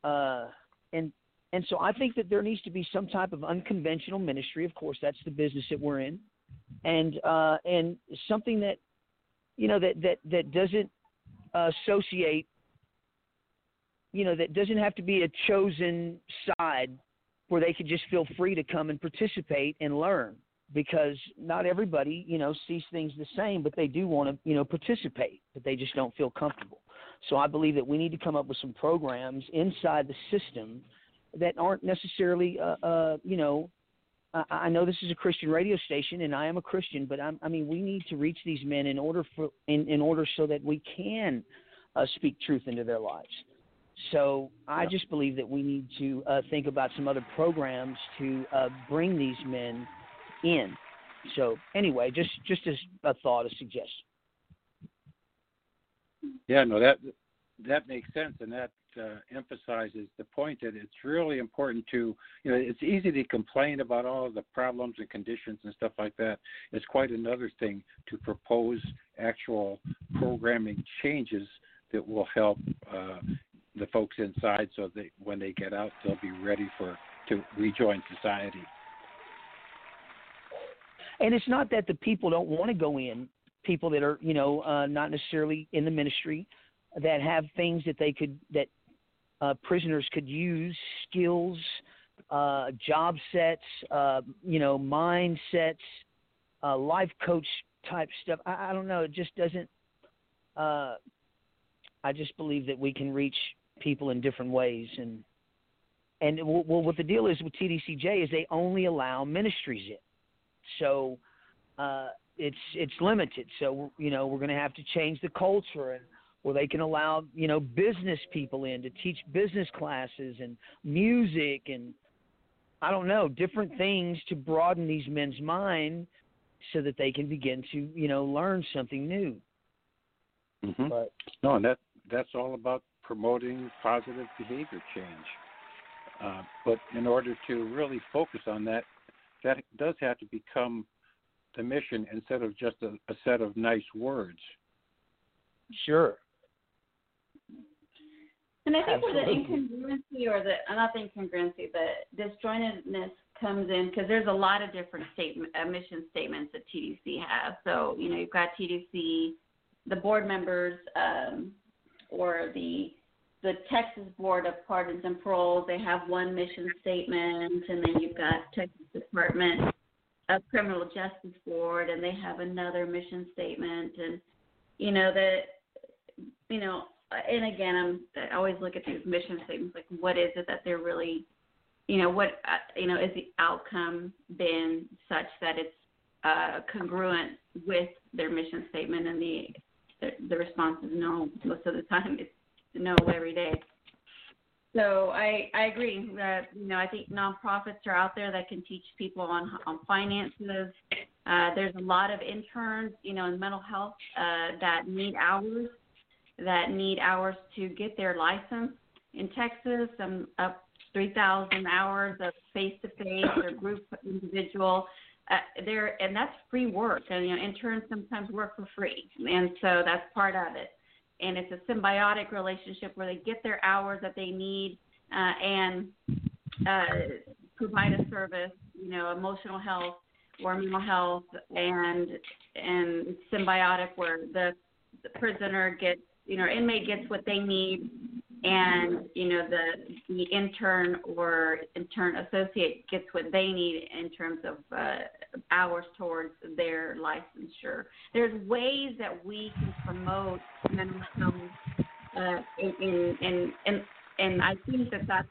[SPEAKER 5] uh, and and so i think that there needs to be some type of unconventional ministry of course that's the business that we're in and uh, and something that you know that that that doesn't uh, associate you know that doesn't have to be a chosen side where they could just feel free to come and participate and learn because not everybody, you know, sees things the same, but they do want to, you know, participate, but they just don't feel comfortable. So I believe that we need to come up with some programs inside the system that aren't necessarily, uh, uh, you know, I, I know this is a Christian radio station and I am a Christian, but I'm, I mean, we need to reach these men in order for, in, in order so that we can uh, speak truth into their lives. So I just believe that we need to uh, think about some other programs to uh, bring these men in. So anyway, just just as a thought, a suggestion.
[SPEAKER 7] Yeah, no, that that makes sense, and that uh, emphasizes the point that it's really important to you know it's easy to complain about all of the problems and conditions and stuff like that. It's quite another thing to propose actual programming changes that will help uh, the folks inside so that when they get out, they'll be ready for to rejoin society.
[SPEAKER 5] And it's not that the people don't want to go in, people that are you know uh, not necessarily in the ministry, that have things that they could that uh, prisoners could use, skills, uh, job sets, uh, you know, mindsets, uh, life coach type stuff. I, I don't know. It just doesn't. Uh, I just believe that we can reach people in different ways. And and well, what the deal is with TDCJ is they only allow ministries in, so uh, it's it's limited. So you know we're going to have to change the culture and. Where they can allow you know business people in to teach business classes and music and I don't know different things to broaden these men's mind so that they can begin to you know learn something new.
[SPEAKER 7] Mm-hmm. But, no, and that that's all about promoting positive behavior change. Uh, but in order to really focus on that, that does have to become the mission instead of just a, a set of nice words.
[SPEAKER 5] Sure.
[SPEAKER 6] And I think Absolutely. where the incongruency or the uh, not the incongruency, the disjointedness comes in because there's a lot of different statement, uh, mission statements that TDC has. So you know you've got TDC, the board members, um, or the the Texas Board of Pardons and Paroles, they have one mission statement, and then you've got Texas Department of Criminal Justice Board, and they have another mission statement, and you know that, you know, and again, I'm I always look at these mission statements like, what is it that they're really, you know, what you know is the outcome been such that it's uh, congruent with their mission statement, and the the, the response is no most of the time it's know every day. So I I agree that you know I think nonprofits are out there that can teach people on on finances. Uh, there's a lot of interns you know in mental health uh, that need hours that need hours to get their license in Texas. I'm up 3,000 hours of face to face or group individual. Uh, there and that's free work, and you know interns sometimes work for free, and so that's part of it and it's a symbiotic relationship where they get their hours that they need uh, and uh, provide a service, you know, emotional health or mental health, and and symbiotic where the, the prisoner gets, you know, inmate gets what they need and you know the the intern or intern associate gets what they need in terms of uh, hours towards their licensure. There's ways that we can promote mental health, uh, and, and and and I think that that's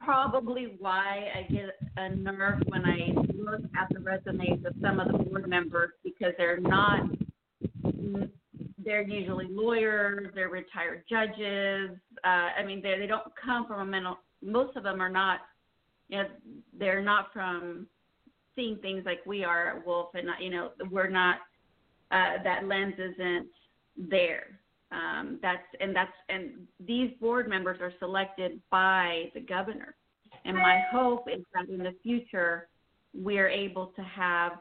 [SPEAKER 6] probably why I get a nerve when I look at the resumes of some of the board members because they're not they're usually lawyers, they're retired judges, uh, I mean, they they don't come from a mental. Most of them are not. You know, they're not from seeing things like we are at Wolf, and not, you know, we're not. Uh, that lens isn't there. Um, that's and that's and these board members are selected by the governor. And my hope is that in the future, we're able to have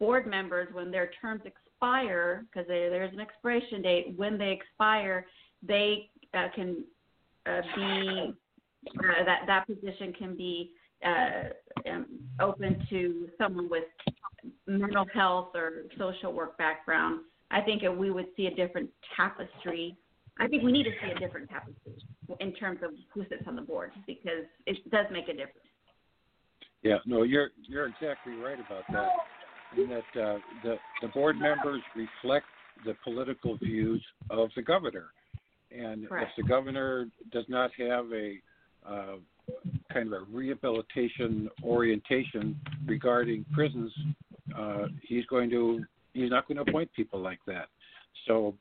[SPEAKER 6] board members when their terms expire, because there's an expiration date, when they expire, they that can uh, be uh, that that position can be uh, um, open to someone with mental health or social work background. I think if we would see a different tapestry. I think we need to see a different tapestry in terms of who sits on the board because it does make a difference.
[SPEAKER 7] Yeah, no, you're you're exactly right about that. In that uh, the the board members reflect the political views of the governor and Correct. if the governor does not have a uh, kind of a rehabilitation orientation regarding prisons, uh, he's going to he's not going to appoint people like that. So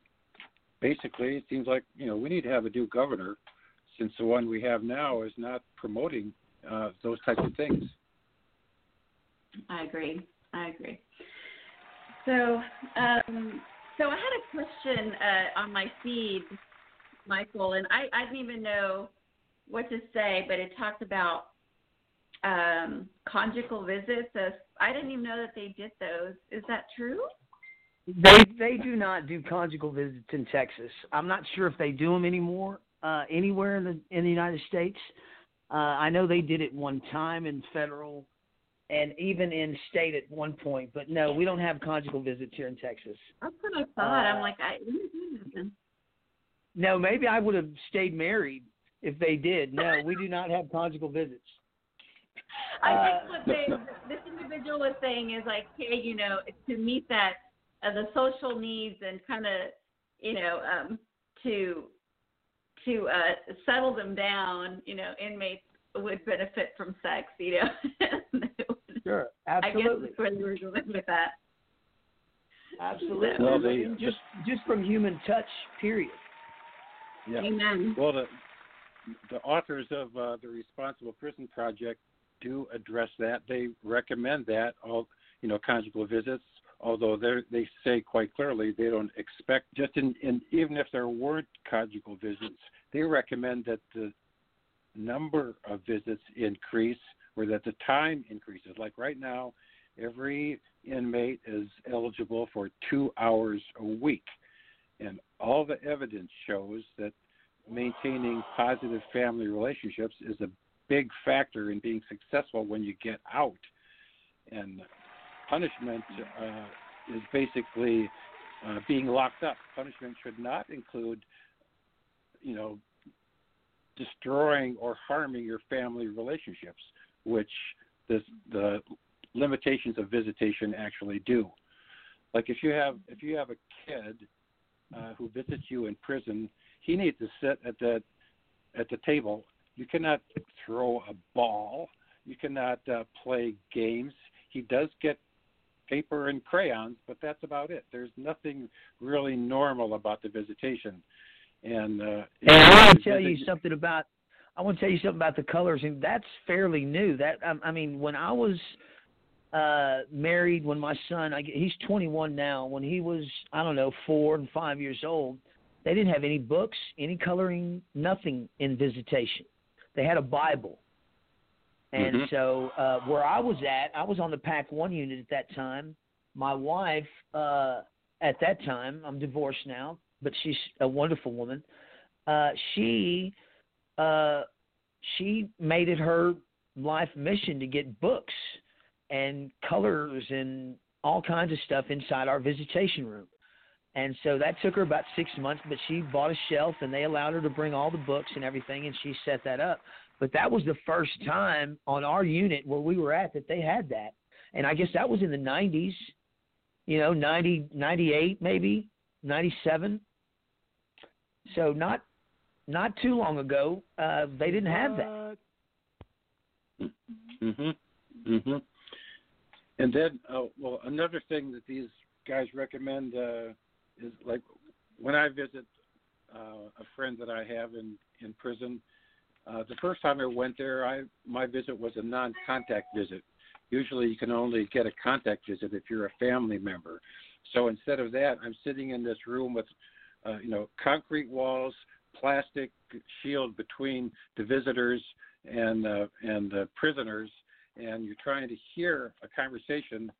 [SPEAKER 7] basically, it seems like you know we need to have a new governor, since the one we have now is not promoting uh, those types of things.
[SPEAKER 6] I agree. I agree. So, um, so I had a question uh, on my feed Michael, and I, I didn't even know what to say, but it talked about um, conjugal visits. I didn't even know that they did those. Is that true?
[SPEAKER 5] They they do not do conjugal visits in Texas. I'm not sure if they do them anymore uh, anywhere in the in the United States. Uh, I know they did it one time in federal and even in state at one point, but no, we don't have conjugal visits here in Texas.
[SPEAKER 6] That's what I thought. Uh, I'm like, I,
[SPEAKER 5] no, maybe I would have stayed married if they did. No, we do not have conjugal visits.
[SPEAKER 6] I think uh, what they, this individual was saying is like, hey, you know, to meet that uh, the social needs and kind of, you know, um, to to uh, settle them down, you know, inmates would benefit from sex, you
[SPEAKER 5] know. sure, absolutely. I guess where
[SPEAKER 6] they were going with that.
[SPEAKER 5] Absolutely. they, just just from human touch, period.
[SPEAKER 7] Yeah. Amen. Well, the, the authors of uh, the Responsible Prison Project do address that. They recommend that all you know conjugal visits, although they they say quite clearly they don't expect just in, in even if there were conjugal visits, they recommend that the number of visits increase or that the time increases. Like right now, every inmate is eligible for two hours a week. And all the evidence shows that maintaining positive family relationships is a big factor in being successful when you get out. And punishment uh, is basically uh, being locked up. Punishment should not include, you know, destroying or harming your family relationships, which this, the limitations of visitation actually do. Like if you have if you have a kid uh, who visits you in prison, he needs to sit at the at the table. You cannot throw a ball. You cannot uh, play games. He does get paper and crayons, but that's about it. There's nothing really normal about the visitation. And uh, and
[SPEAKER 5] I want to tell you something about I want to tell you something about the colors, and that's fairly new. That I, I mean, when I was uh, married when my son, I, he's 21 now. When he was, I don't know, four and five years old, they didn't have any books, any coloring, nothing in visitation. They had a Bible. And mm-hmm. so uh, where I was at, I was on the Pack 1 unit at that time. My wife, uh, at that time, I'm divorced now, but she's a wonderful woman. Uh, she uh, she made it her life mission to get books and colors and all kinds of stuff inside our visitation room. And so that took her about six months, but she bought a shelf and they allowed her to bring all the books and everything, and she set that up. But that was the first time on our unit where we were at that they had that. And I guess that was in the 90s, you know, 90, 98 maybe, 97. So not not too long ago, uh, they didn't have that. mhm.
[SPEAKER 7] Mhm. And then, uh, well, another thing that these guys recommend uh, is like when I visit uh, a friend that I have in in prison. Uh, the first time I went there, I my visit was a non-contact visit. Usually, you can only get a contact visit if you're a family member. So instead of that, I'm sitting in this room with, uh, you know, concrete walls, plastic shield between the visitors and uh, and the prisoners, and you're trying to hear a conversation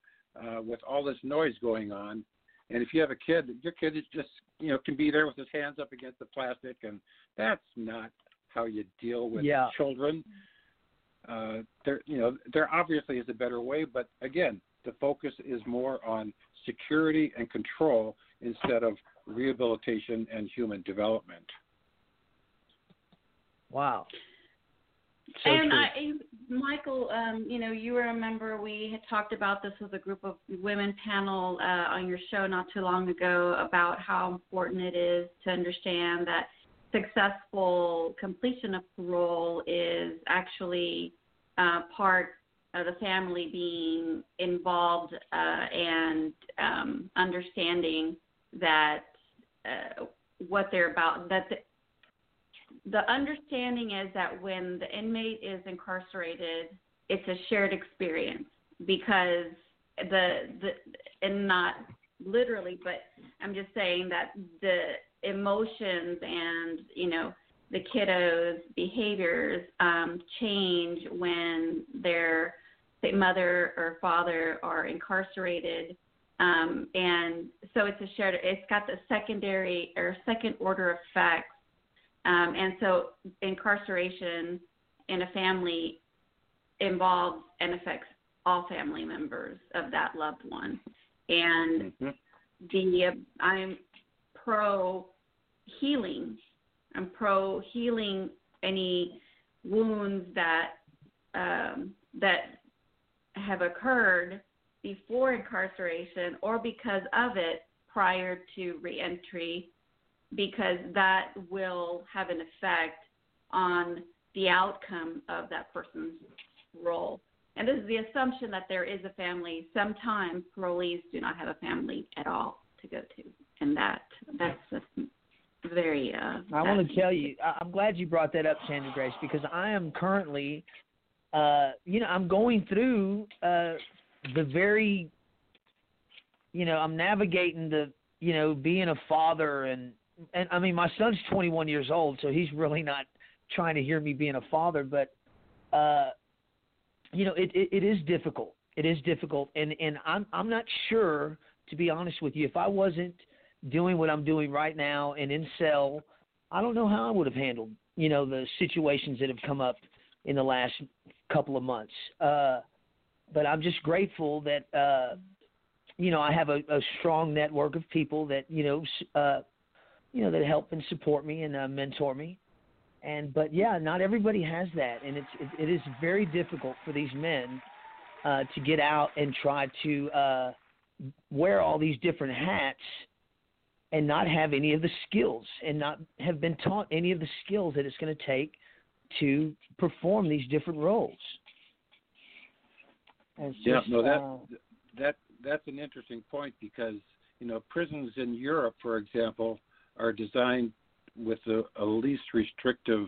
[SPEAKER 7] uh, with all this noise going on. And if you have a kid, your kid is just you know can be there with his hands up against the plastic, and that's not how you deal with yeah. children. Uh, there you know there obviously is a better way, but again, the focus is more on security and control instead of rehabilitation and human development.
[SPEAKER 5] Wow.
[SPEAKER 6] So and true. I, Michael, um, you know, you were a member. we had talked about this with a group of women panel uh, on your show not too long ago about how important it is to understand that successful completion of parole is actually uh, part of the family being involved uh, and um, understanding that uh, what they're about that the understanding is that when the inmate is incarcerated, it's a shared experience because the the and not literally, but I'm just saying that the emotions and you know the kiddos' behaviors um, change when their say, mother or father are incarcerated, um, and so it's a shared. It's got the secondary or second order effect um, and so incarceration in a family involves and affects all family members of that loved one. And mm-hmm. the I'm pro healing. I'm pro healing any wounds that um, that have occurred before incarceration or because of it prior to reentry because that will have an effect on the outcome of that person's role. And this is the assumption that there is a family. Sometimes parolees do not have a family at all to go to, and that that's a very. Uh, I
[SPEAKER 5] want to tell you, I'm glad you brought that up, Sandra Grace, because I am currently, uh, you know, I'm going through uh, the very, you know, I'm navigating the, you know, being a father and and I mean, my son's 21 years old, so he's really not trying to hear me being a father, but uh, you know, it, it, it is difficult. It is difficult, and and I'm I'm not sure to be honest with you if I wasn't doing what I'm doing right now and in cell, I don't know how I would have handled you know the situations that have come up in the last couple of months. Uh, but I'm just grateful that uh, you know I have a, a strong network of people that you know uh, you know that help and support me and uh, mentor me and but yeah not everybody has that and it's it, it is very difficult for these men uh, to get out and try to uh, wear all these different hats and not have any of the skills and not have been taught any of the skills that it's going to take to perform these different roles
[SPEAKER 7] just, yeah
[SPEAKER 5] no
[SPEAKER 7] that uh, that that's an interesting point because you know prisons in Europe for example are designed with a least restrictive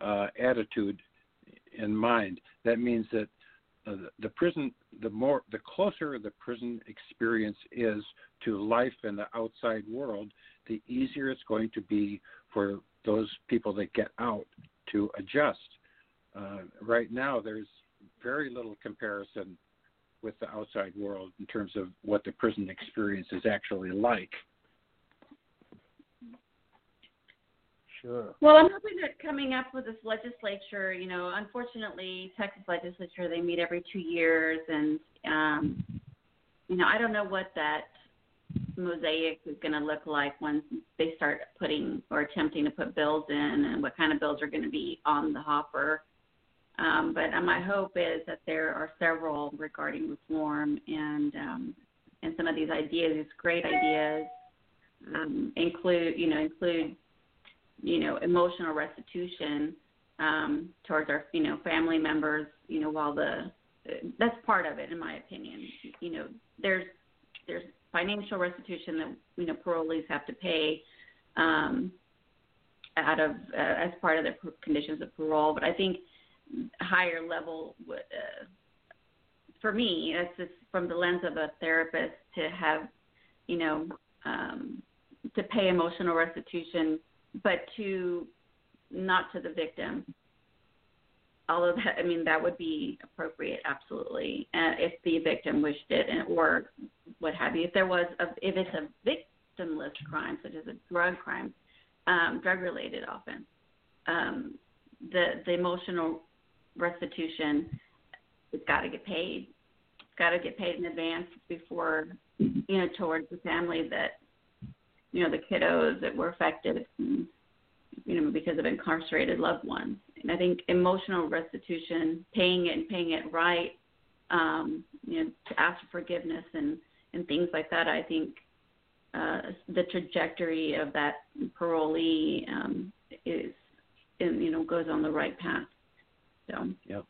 [SPEAKER 7] uh, attitude in mind. That means that uh, the prison, the more, the closer the prison experience is to life in the outside world, the easier it's going to be for those people that get out to adjust. Uh, right now, there's very little comparison with the outside world in terms of what the prison experience is actually like.
[SPEAKER 6] sure. Well, I'm hoping that coming up with this legislature, you know, unfortunately, Texas legislature they meet every two years, and um, you know, I don't know what that mosaic is going to look like once they start putting or attempting to put bills in, and what kind of bills are going to be on the hopper. Um, but uh, my hope is that there are several regarding reform and um, and some of these ideas, these great ideas, um, include you know include you know, emotional restitution um, towards our, you know, family members, you know, while the that's part of it, in my opinion. You know, there's there's financial restitution that you know parolees have to pay um, out of uh, as part of the conditions of parole, but I think higher level uh, for me, that's just from the lens of a therapist to have, you know, um, to pay emotional restitution but to not to the victim. Although that, I mean, that would be appropriate, absolutely, uh, if the victim wished it, and, or what have you. If there was, a, if it's a victimless crime, such as a drug crime, um, drug-related often, um, the the emotional restitution, it's got to get paid. It's got to get paid in advance before, you know, towards the family that you know, the kiddos that were affected, you know, because of incarcerated loved ones. And I think emotional restitution, paying it and paying it right, um, you know, to ask for forgiveness and, and things like that, I think uh, the trajectory of that parolee um, is, in, you know, goes on the right path.
[SPEAKER 7] So, yeah.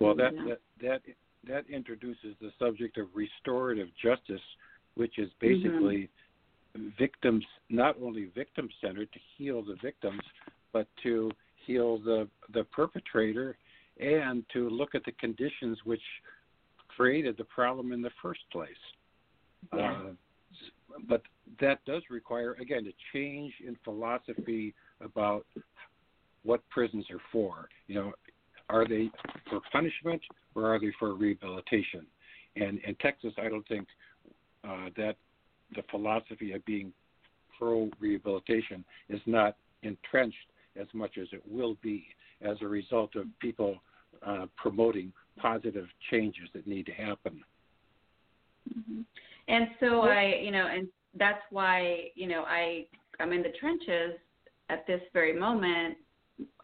[SPEAKER 7] well, that, that, that, that introduces the subject of restorative justice, which is mm-hmm. basically victims, not only victim centered to heal the victims, but to heal the, the perpetrator and to look at the conditions which created the problem in the first place.
[SPEAKER 6] Yeah. Uh,
[SPEAKER 7] but that does require, again, a change in philosophy about what prisons are for. You know, are they for punishment or are they for rehabilitation? And in Texas, I don't think uh, that the philosophy of being pro rehabilitation is not entrenched as much as it will be as a result of people uh, promoting positive changes that need to happen.
[SPEAKER 6] Mm-hmm. And so I, you know, and that's why, you know, I I'm in the trenches at this very moment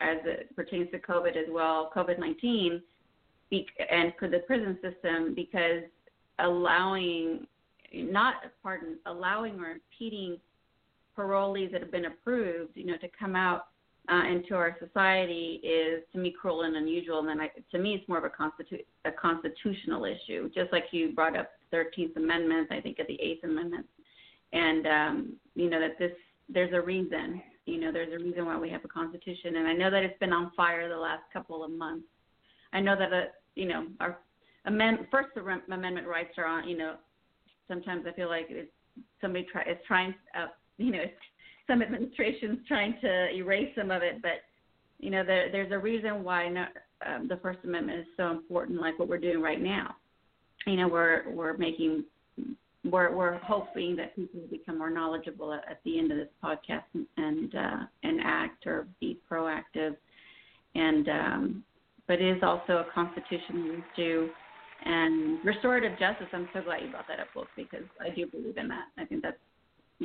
[SPEAKER 6] as it pertains to COVID as well, COVID-19 and for the prison system because allowing not pardon allowing or impeding parolees that have been approved, you know, to come out uh, into our society is to me cruel and unusual. And then I, to me, it's more of a, constitu- a constitutional issue. Just like you brought up the 13th Amendment, I think of the Eighth Amendment, and um, you know that this there's a reason. You know, there's a reason why we have a constitution, and I know that it's been on fire the last couple of months. I know that uh, you know our amend- First Amendment rights are on you know sometimes I feel like it's somebody try is trying uh, you know some administration's trying to erase some of it, but you know there there's a reason why um, the First Amendment is so important, like what we're doing right now. You know we're we're making we're we're hoping that people will become more knowledgeable at, at the end of this podcast and and, uh, and act or be proactive, and um, but it is also a constitution we do and restorative justice. I'm so glad you brought that up, Wolf, because I do believe in that. I think that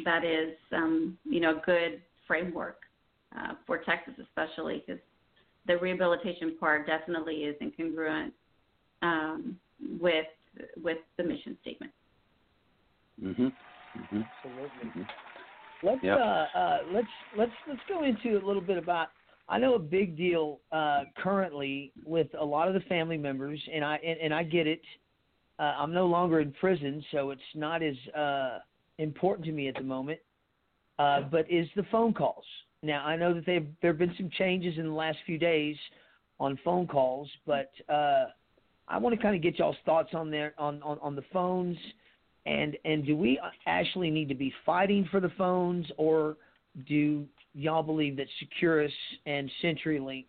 [SPEAKER 6] that is um, you know a good framework uh, for Texas, especially because the rehabilitation part definitely is incongruent um, with with the mission statement.
[SPEAKER 7] Mhm. Mm-hmm.
[SPEAKER 5] Absolutely.
[SPEAKER 7] Mm-hmm.
[SPEAKER 5] Let's yep. uh, uh, let's let's let's go into a little bit about I know a big deal uh, currently with a lot of the family members, and I and, and I get it. Uh, I'm no longer in prison, so it's not as uh, important to me at the moment. Uh, but is the phone calls now? I know that they've there have been some changes in the last few days on phone calls, but uh, I want to kind of get y'all's thoughts on there on, on on the phones, and and do we actually need to be fighting for the phones or do y'all believe that Securus and CenturyLink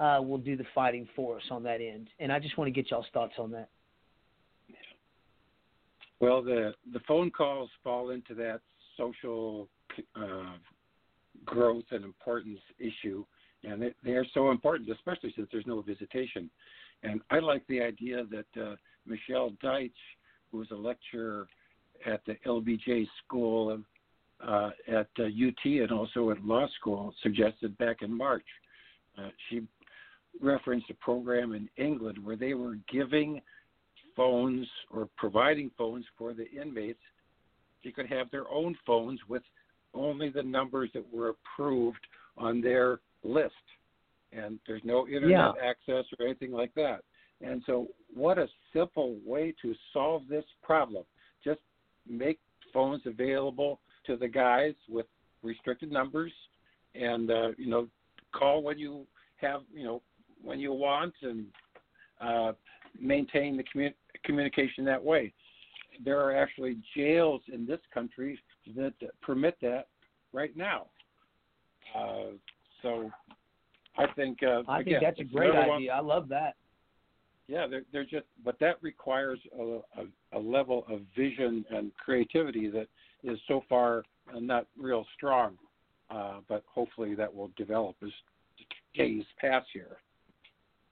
[SPEAKER 5] uh, will do the fighting for us on that end? And I just want to get y'all's thoughts on that.
[SPEAKER 7] Well, the the phone calls fall into that social uh, growth and importance issue, and they, they, are so important, especially since there's no visitation. And I like the idea that uh, Michelle Deitch, who was a lecturer at the LBJ School uh, at uh, UT and also at law school suggested back in March. Uh, she referenced a program in England where they were giving phones or providing phones for the inmates. They could have their own phones with only the numbers that were approved on their list. And there's no internet yeah. access or anything like that. And so, what a simple way to solve this problem. Just make phones available to the guys with restricted numbers, and uh, you know, call when you have you know when you want, and uh, maintain the communication that way. There are actually jails in this country that permit that right now. Uh, so I think uh, I again,
[SPEAKER 5] think that's a great
[SPEAKER 7] idea.
[SPEAKER 5] I love that.
[SPEAKER 7] Yeah, they're, they're just, but that requires a, a, a level of vision and creativity that is so far not real strong, uh, but hopefully that will develop as days pass here.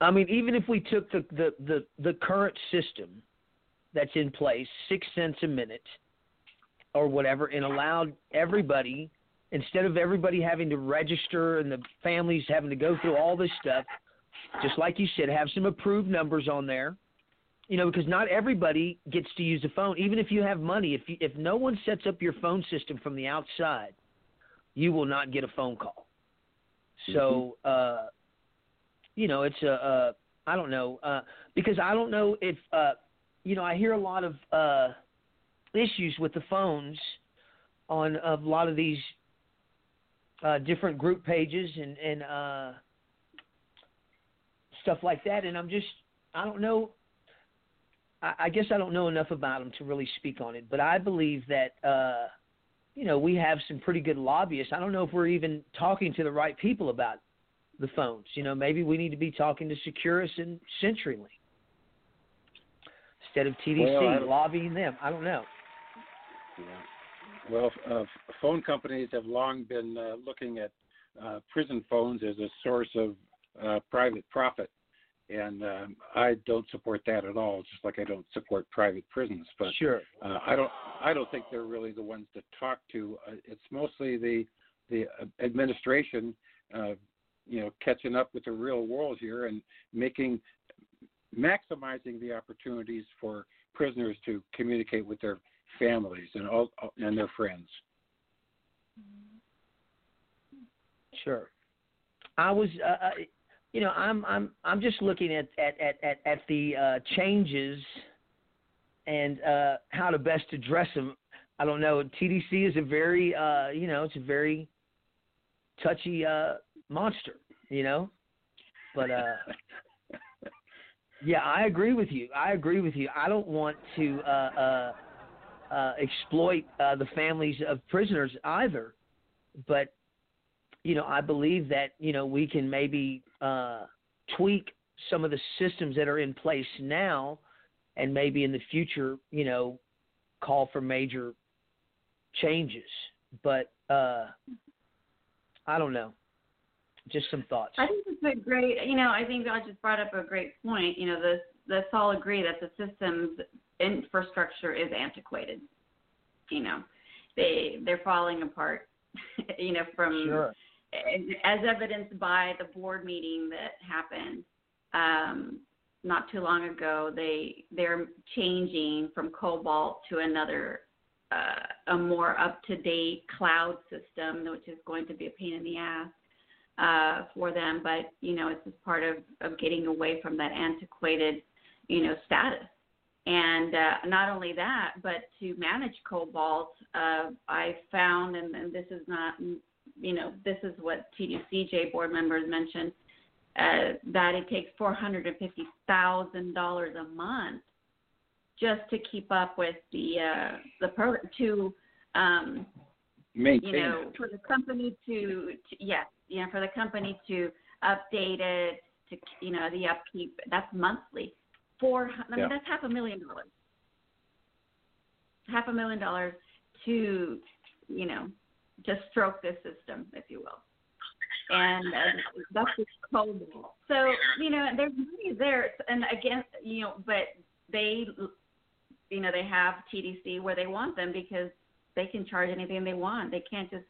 [SPEAKER 5] I mean, even if we took the, the, the, the current system that's in place, six cents a minute or whatever, and allowed everybody, instead of everybody having to register and the families having to go through all this stuff, just like you said, have some approved numbers on there – you know, because not everybody gets to use a phone. Even if you have money, if you, if no one sets up your phone system from the outside, you will not get a phone call. Mm-hmm. So, mm-hmm. uh, you know, it's a uh, I don't know uh, because I don't know if uh, you know I hear a lot of uh, issues with the phones on a lot of these uh, different group pages and and uh, stuff like that, and I'm just I don't know I guess I don't know enough about them to really speak on it, but I believe that uh, you know we have some pretty good lobbyists. I don't know if we're even talking to the right people about the phones. You know, maybe we need to be talking to Securus and CenturyLink instead of TDC well, lobbying them. I don't know.
[SPEAKER 7] Yeah. Well, uh, phone companies have long been uh, looking at uh, prison phones as a source of uh, private profit and um, I don't support that at all. Just like I don't support private prisons, but sure, uh, I don't. I don't think they're really the ones to talk to. Uh, it's mostly the the uh, administration, uh, you know, catching up with the real world here and making maximizing the opportunities for prisoners to communicate with their families and all and their friends.
[SPEAKER 5] Sure, I was. Uh, you know, I'm I'm I'm just looking at at at at, at the uh, changes and uh, how to best address them. I don't know. TDC is a very uh, you know it's a very touchy uh, monster, you know, but. Uh, Yeah, I agree with you. I agree with you. I don't want to uh, uh, uh, exploit uh, the families of prisoners either, but you know, I believe that you know we can maybe uh, tweak some of the systems that are in place now, and maybe in the future, you know, call for major changes. But uh, I don't know. Just some thoughts.
[SPEAKER 6] I think it's a great. You know, I think God just brought up a great point. You know, this let's all agree that the system's infrastructure is antiquated. You know, they they're falling apart. you know, from
[SPEAKER 5] sure
[SPEAKER 6] as evidenced by the board meeting that happened um, not too long ago, they they're changing from COBOL to another uh, a more up to date cloud system, which is going to be a pain in the ass uh, for them. But you know, it's just part of of getting away from that antiquated you know status. And uh, not only that, but to manage COBOL, uh, I found, and, and this is not you know, this is what TDCJ board members mentioned uh, that it takes $450,000 a month just to keep up with the uh, the pro to um, maintain you know, for the company to, to yes, you know, for the company to update it to you know the upkeep. That's monthly. Four. I mean, yeah. that's half a million dollars. Half a million dollars to you know to stroke this system, if you will. And uh, that's just cold. So, you know, there's money there. And again, you know, but they, you know, they have TDC where they want them because they can charge anything they want. They can't just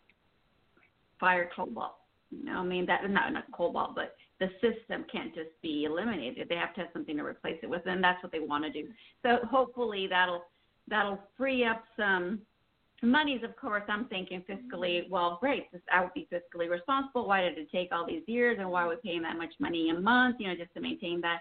[SPEAKER 6] fire COBOL. You know, I mean, that not, not COBOL, but the system can't just be eliminated. They have to have something to replace it with, and that's what they want to do. So hopefully that'll that'll free up some money's of course i'm thinking fiscally well great this, i would be fiscally responsible why did it take all these years and why are we paying that much money a month you know just to maintain that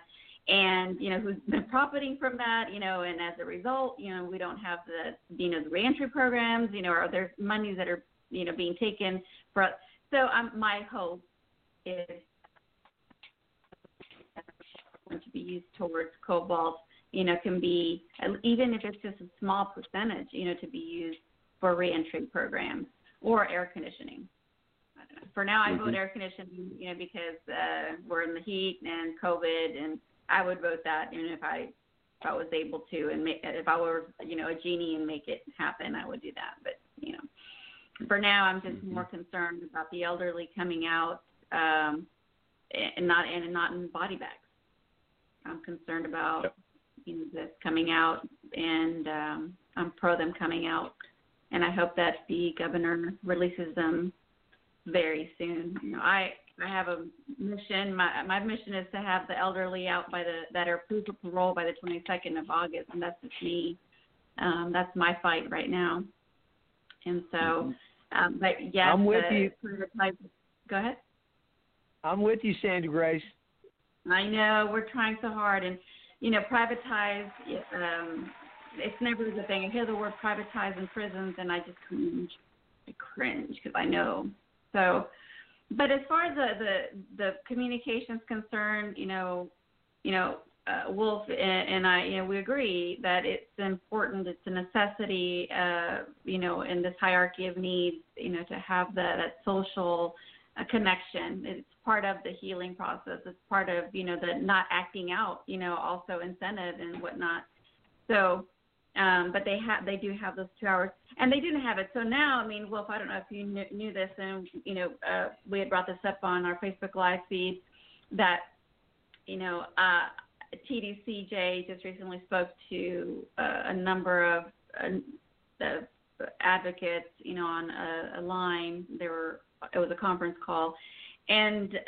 [SPEAKER 6] and you know who's been profiting from that you know and as a result you know we don't have the you know the reentry programs you know Are there monies that are you know being taken for so um, my hope is going to be used towards COBOL you know can be even if it's just a small percentage you know to be used for reentry programs or air conditioning. For now, I mm-hmm. vote air conditioning, you know, because uh, we're in the heat and COVID, and I would vote that even if I if I was able to, and make, if I were you know a genie and make it happen, I would do that. But you know, for now, I'm just mm-hmm. more concerned about the elderly coming out um, and not and not in body bags. I'm concerned about yep. you know, this coming out, and um, I'm pro them coming out and I hope that the governor releases them very soon. You know, I I have a mission. My my mission is to have the elderly out by the that are approved for parole by the 22nd of August, and that's just me. Um, that's my fight right now. And so, mm-hmm. um, but yes,
[SPEAKER 5] I'm with
[SPEAKER 6] the,
[SPEAKER 5] you.
[SPEAKER 6] Go ahead.
[SPEAKER 5] I'm with you, Sandra Grace.
[SPEAKER 6] I know we're trying so hard, and you know, privatize um, it's never the thing. I hear the word privatize in prisons, and I just cringe. I cringe because I know. So, but as far as the the, the communication's concerned, you know, you know, uh, Wolf and, and I, you know, we agree that it's important. It's a necessity, uh, you know, in this hierarchy of needs, you know, to have the, that social uh, connection. It's part of the healing process. It's part of, you know, the not acting out, you know, also incentive and whatnot. So um, but they have they do have those two hours, and they didn't have it. So now, I mean, Wolf, I don't know if you knew, knew this, and you know, uh, we had brought this up on our Facebook live feed that you know uh, TDCJ just recently spoke to uh, a number of uh, advocates, you know, on a, a line. There were it was a conference call, and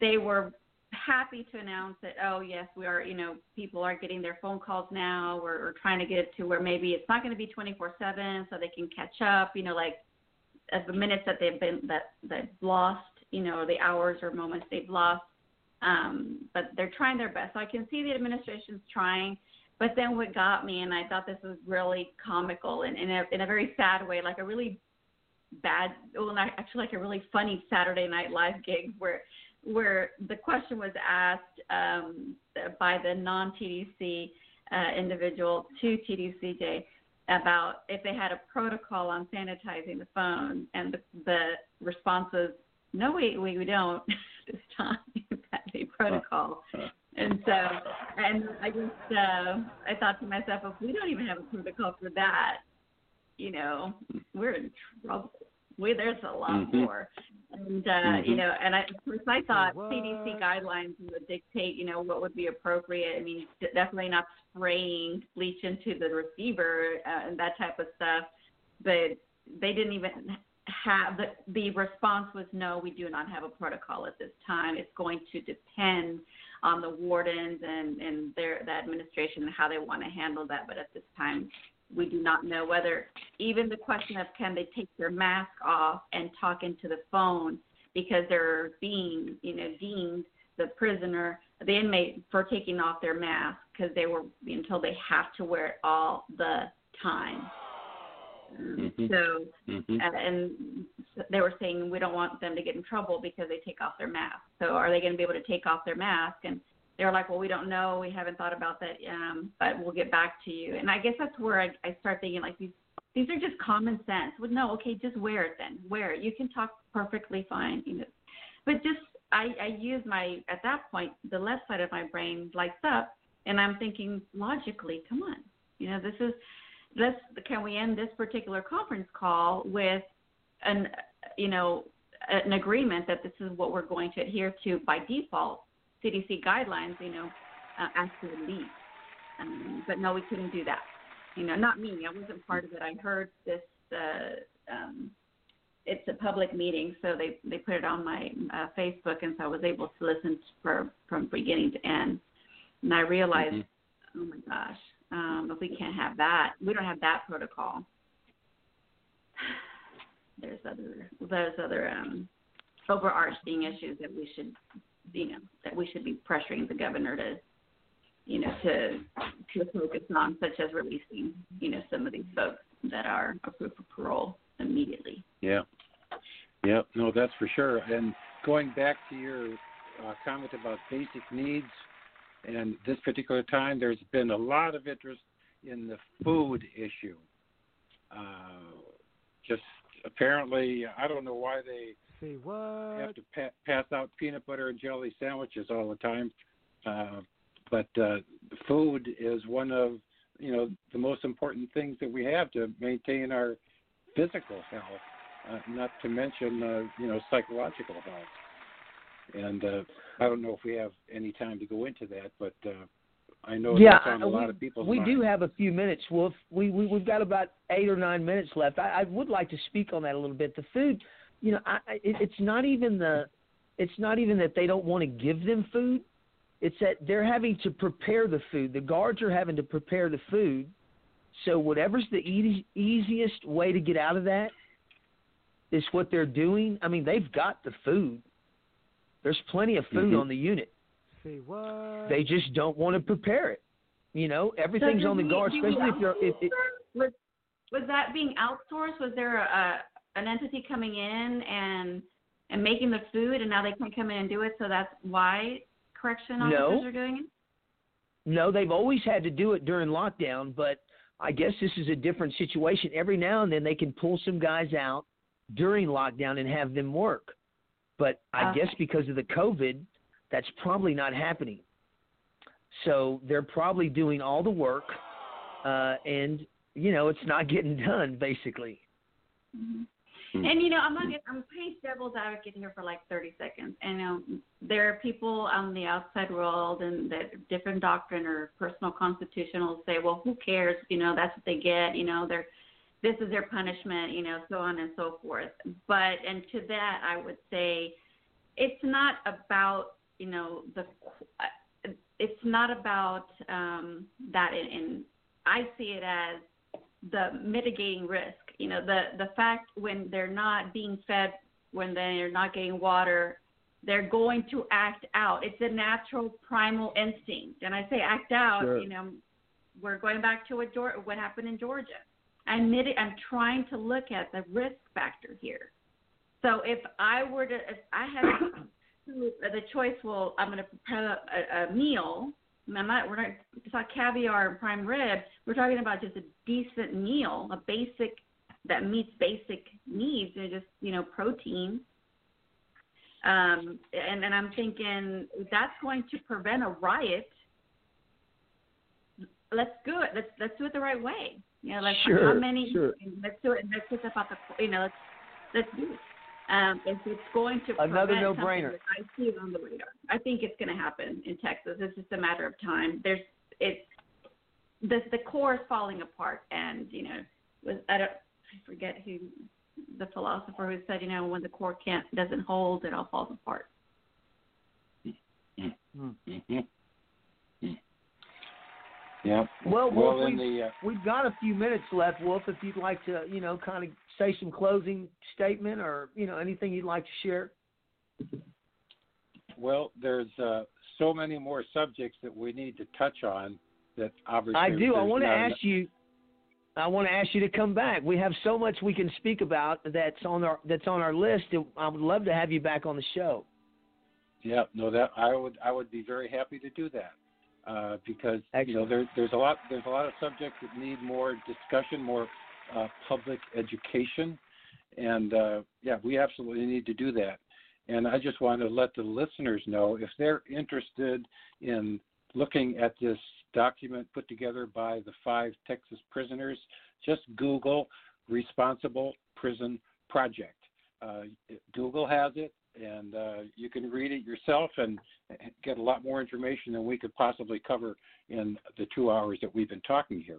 [SPEAKER 6] they were happy to announce that oh yes we are you know people are getting their phone calls now we're, we're trying to get to where maybe it's not going to be 24 7 so they can catch up you know like the minutes that they've been that that lost you know the hours or moments they've lost um but they're trying their best so i can see the administration's trying but then what got me and i thought this was really comical and in a in a very sad way like a really bad well not actually like a really funny saturday night live gig where where the question was asked um, by the non TDC uh, individual to TDCJ about if they had a protocol on sanitizing the phone, and the, the response was, no, we, we, we don't this time have a protocol. And so, and I just, uh, I thought to myself, if we don't even have a protocol for that, you know, we're in trouble. We, there's a lot mm-hmm. more. And, uh, mm-hmm. you know, and I, of course, I thought what? CDC guidelines would dictate, you know, what would be appropriate. I mean, definitely not spraying bleach into the receiver uh, and that type of stuff. But they didn't even have the, the response was no, we do not have a protocol at this time. It's going to depend on the wardens and, and their that administration and how they want to handle that. But at this time, we do not know whether even the question of can they take their mask off and talk into the phone because they're being, you know, deemed the prisoner, the inmate for taking off their mask because they were until they have to wear it all the time. Mm-hmm. So, mm-hmm. Uh, and they were saying we don't want them to get in trouble because they take off their mask. So, are they going to be able to take off their mask and they were like, well, we don't know, we haven't thought about that, um, but we'll get back to you. And I guess that's where I, I start thinking like these these are just common sense. Well, no, okay, just wear it then. Wear it. You can talk perfectly fine, you know. But just I, I use my at that point the left side of my brain lights up, and I'm thinking logically. Come on, you know this is let's can we end this particular conference call with an you know an agreement that this is what we're going to adhere to by default CDC guidelines, you know, uh, to leave. Um, but no, we couldn't do that. You know, not me. I wasn't part of it. I heard this. Uh, um, it's a public meeting, so they they put it on my uh, Facebook, and so I was able to listen for, from beginning to end. And I realized, mm-hmm. oh my gosh, um, if we can't have that, we don't have that protocol. There's other there's other um, overarching issues that we should you know that we should be pressuring the governor to you know to to focus on, such as releasing you know some of these folks that are approved for parole immediately.
[SPEAKER 7] Yeah. Yeah. No, that's for sure. And going back to your uh, comment about basic needs, and this particular time, there's been a lot of interest in the food issue. Uh, just apparently, I don't know why they
[SPEAKER 5] see what.
[SPEAKER 7] I have to pa- pass out peanut butter and jelly sandwiches all the time, uh, but uh, food is one of you know the most important things that we have to maintain our physical health, uh, not to mention uh, you know psychological health. And uh, I don't know if we have any time to go into that, but uh, I know
[SPEAKER 5] yeah,
[SPEAKER 7] that's on a uh, we, lot of people's
[SPEAKER 5] We
[SPEAKER 7] mind.
[SPEAKER 5] do have a few minutes, Wolf. We, we we've got about eight or nine minutes left. I, I would like to speak on that a little bit. The food you know, I, I, it's not even the, it's not even that they don't want to give them food. It's that they're having to prepare the food. The guards are having to prepare the food. So whatever's the easy, easiest way to get out of that is what they're doing. I mean, they've got the food. There's plenty of food mm-hmm. on the unit. See what? They just don't want to prepare it. You know, everything's on the guard, especially if you're. If,
[SPEAKER 6] was that being outsourced? Was there a, an entity coming in and and making the food, and now they can't come in and do it. So that's why correction officers no. are doing it.
[SPEAKER 5] No, they've always had to do it during lockdown, but I guess this is a different situation. Every now and then they can pull some guys out during lockdown and have them work. But I okay. guess because of the COVID, that's probably not happening. So they're probably doing all the work, uh, and you know it's not getting done basically.
[SPEAKER 6] Mm-hmm. Mm. And you know, I'm not. I'm playing devil's advocate here for like 30 seconds. And um, there are people on the outside world and that different doctrine or personal constitutional say, well, who cares? You know, that's what they get. You know, they're this is their punishment. You know, so on and so forth. But and to that, I would say, it's not about you know the. It's not about um, that, and I see it as the mitigating risk you know the the fact when they're not being fed when they're not getting water they're going to act out it's a natural primal instinct and i say act out sure. you know we're going back to what, what happened in georgia I'm, I'm trying to look at the risk factor here so if i were to if i had the choice well i'm going to prepare a, a meal I'm not, we're not, it's not caviar and prime rib. We're talking about just a decent meal, a basic that meets basic needs. They're just you know protein. Um, and and I'm thinking that's going to prevent a riot. Let's do it. Let's let's do it the right way. You know, like
[SPEAKER 5] sure,
[SPEAKER 6] how many?
[SPEAKER 5] Sure.
[SPEAKER 6] Let's do it. Let's just about the you know let's let's do it. Um, if it's going to
[SPEAKER 5] another no-brainer.
[SPEAKER 6] I see it on the radar. I think it's going to happen in Texas. It's just a matter of time. There's it's the the core is falling apart, and you know, with, I don't I forget who the philosopher who said, you know, when the core can't doesn't hold, it all falls apart.
[SPEAKER 5] Hmm.
[SPEAKER 7] Yeah.
[SPEAKER 5] Well, Wolf, well, we've, the, uh... we've got a few minutes left, Wolf. If you'd like to, you know, kind of say some closing statement or you know anything you'd like to share.
[SPEAKER 7] Well, there's uh, so many more subjects that we need to touch on. That obviously
[SPEAKER 5] I do. I want to ask you. I want to ask you to come back. We have so much we can speak about that's on our that's on our list. I would love to have you back on the show.
[SPEAKER 7] Yeah, no, that I would I would be very happy to do that uh, because Excellent. you know there's there's a lot there's a lot of subjects that need more discussion, more uh, public education, and uh, yeah, we absolutely need to do that. And I just want to let the listeners know if they're interested in looking at this document put together by the five Texas prisoners. Just Google Responsible Prison Project. Uh, Google has it, and uh, you can read it yourself and get a lot more information than we could possibly cover in the two hours that we've been talking here.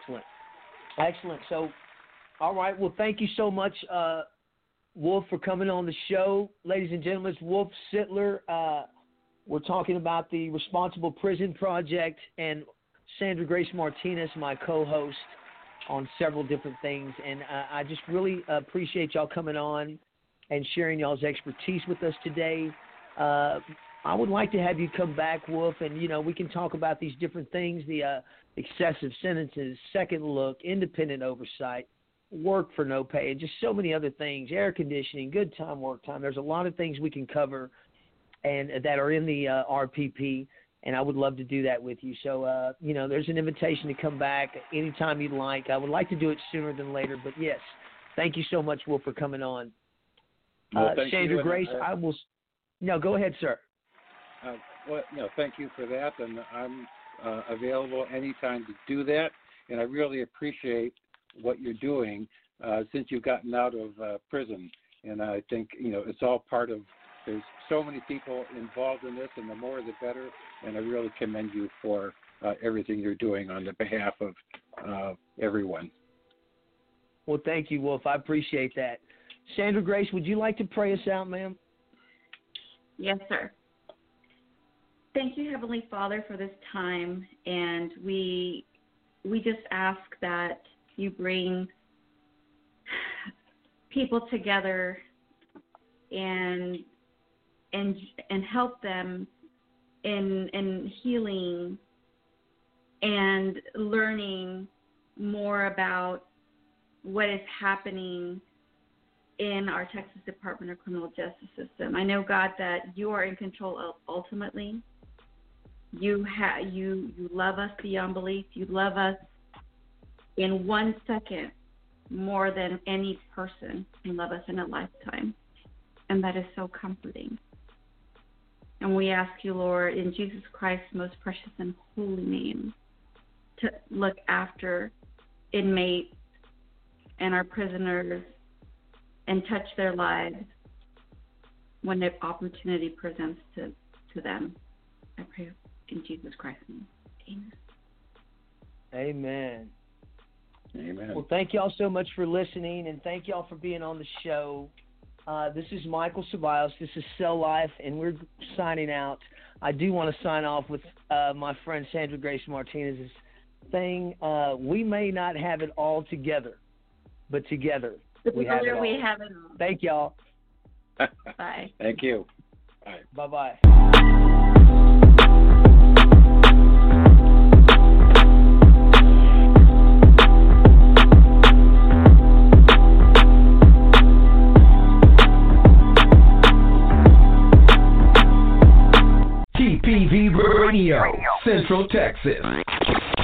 [SPEAKER 5] Excellent. Excellent. So, all right. Well, thank you so much, uh, Wolf, for coming on the show. Ladies and gentlemen, Wolf Sittler. Uh, we're talking about the Responsible Prison Project and Sandra Grace Martinez, my co host, on several different things. And I, I just really appreciate y'all coming on and sharing y'all's expertise with us today. Uh, I would like to have you come back, Wolf, and you know we can talk about these different things: the uh, excessive sentences, second look, independent oversight, work for no pay, and just so many other things. Air conditioning, good time, work time. There's a lot of things we can cover and that are in the uh, RPP. And I would love to do that with you. So, uh, you know, there's an invitation to come back anytime you'd like. I would like to do it sooner than later, but yes, thank you so much, Will, for coming on. Well, uh, you, uh, Grace, I will. No, go ahead, sir.
[SPEAKER 7] Uh, well, no, thank you for that, and I'm available anytime to do that. And I really appreciate what you're doing since you've gotten out of prison and I think you know it's all part of there's so many people involved in this, and the more the better. And I really commend you for uh, everything you're doing on the behalf of uh, everyone.
[SPEAKER 5] Well, thank you, Wolf. I appreciate that. Sandra Grace, would you like to pray us out, ma'am?
[SPEAKER 6] Yes, sir. Thank you, Heavenly Father, for this time, and we we just ask that you bring people together and and and help them in in healing and learning more about what is happening in our Texas Department of Criminal Justice system. I know God that you are in control ultimately. You ha- you you love us beyond belief. You love us in one second more than any person can love us in a lifetime. And that is so comforting. And we ask you, Lord, in Jesus Christ's most precious and holy name, to look after inmates and our prisoners and touch their lives when the opportunity presents to, to them. I pray in Jesus Christ's
[SPEAKER 5] name.
[SPEAKER 7] Amen.
[SPEAKER 5] Amen. Amen. Well, thank y'all so much for listening, and thank y'all for being on the show. Uh, this is Michael Cevallos. This is Cell Life, and we're signing out. I do want to sign off with uh, my friend Sandra Grace Martinez's thing. Uh, we may not have it all together, but together we have it
[SPEAKER 6] We have it all.
[SPEAKER 5] Thank y'all.
[SPEAKER 6] Bye.
[SPEAKER 7] Thank you.
[SPEAKER 5] Bye. Bye bye.
[SPEAKER 9] Radio, Central Texas.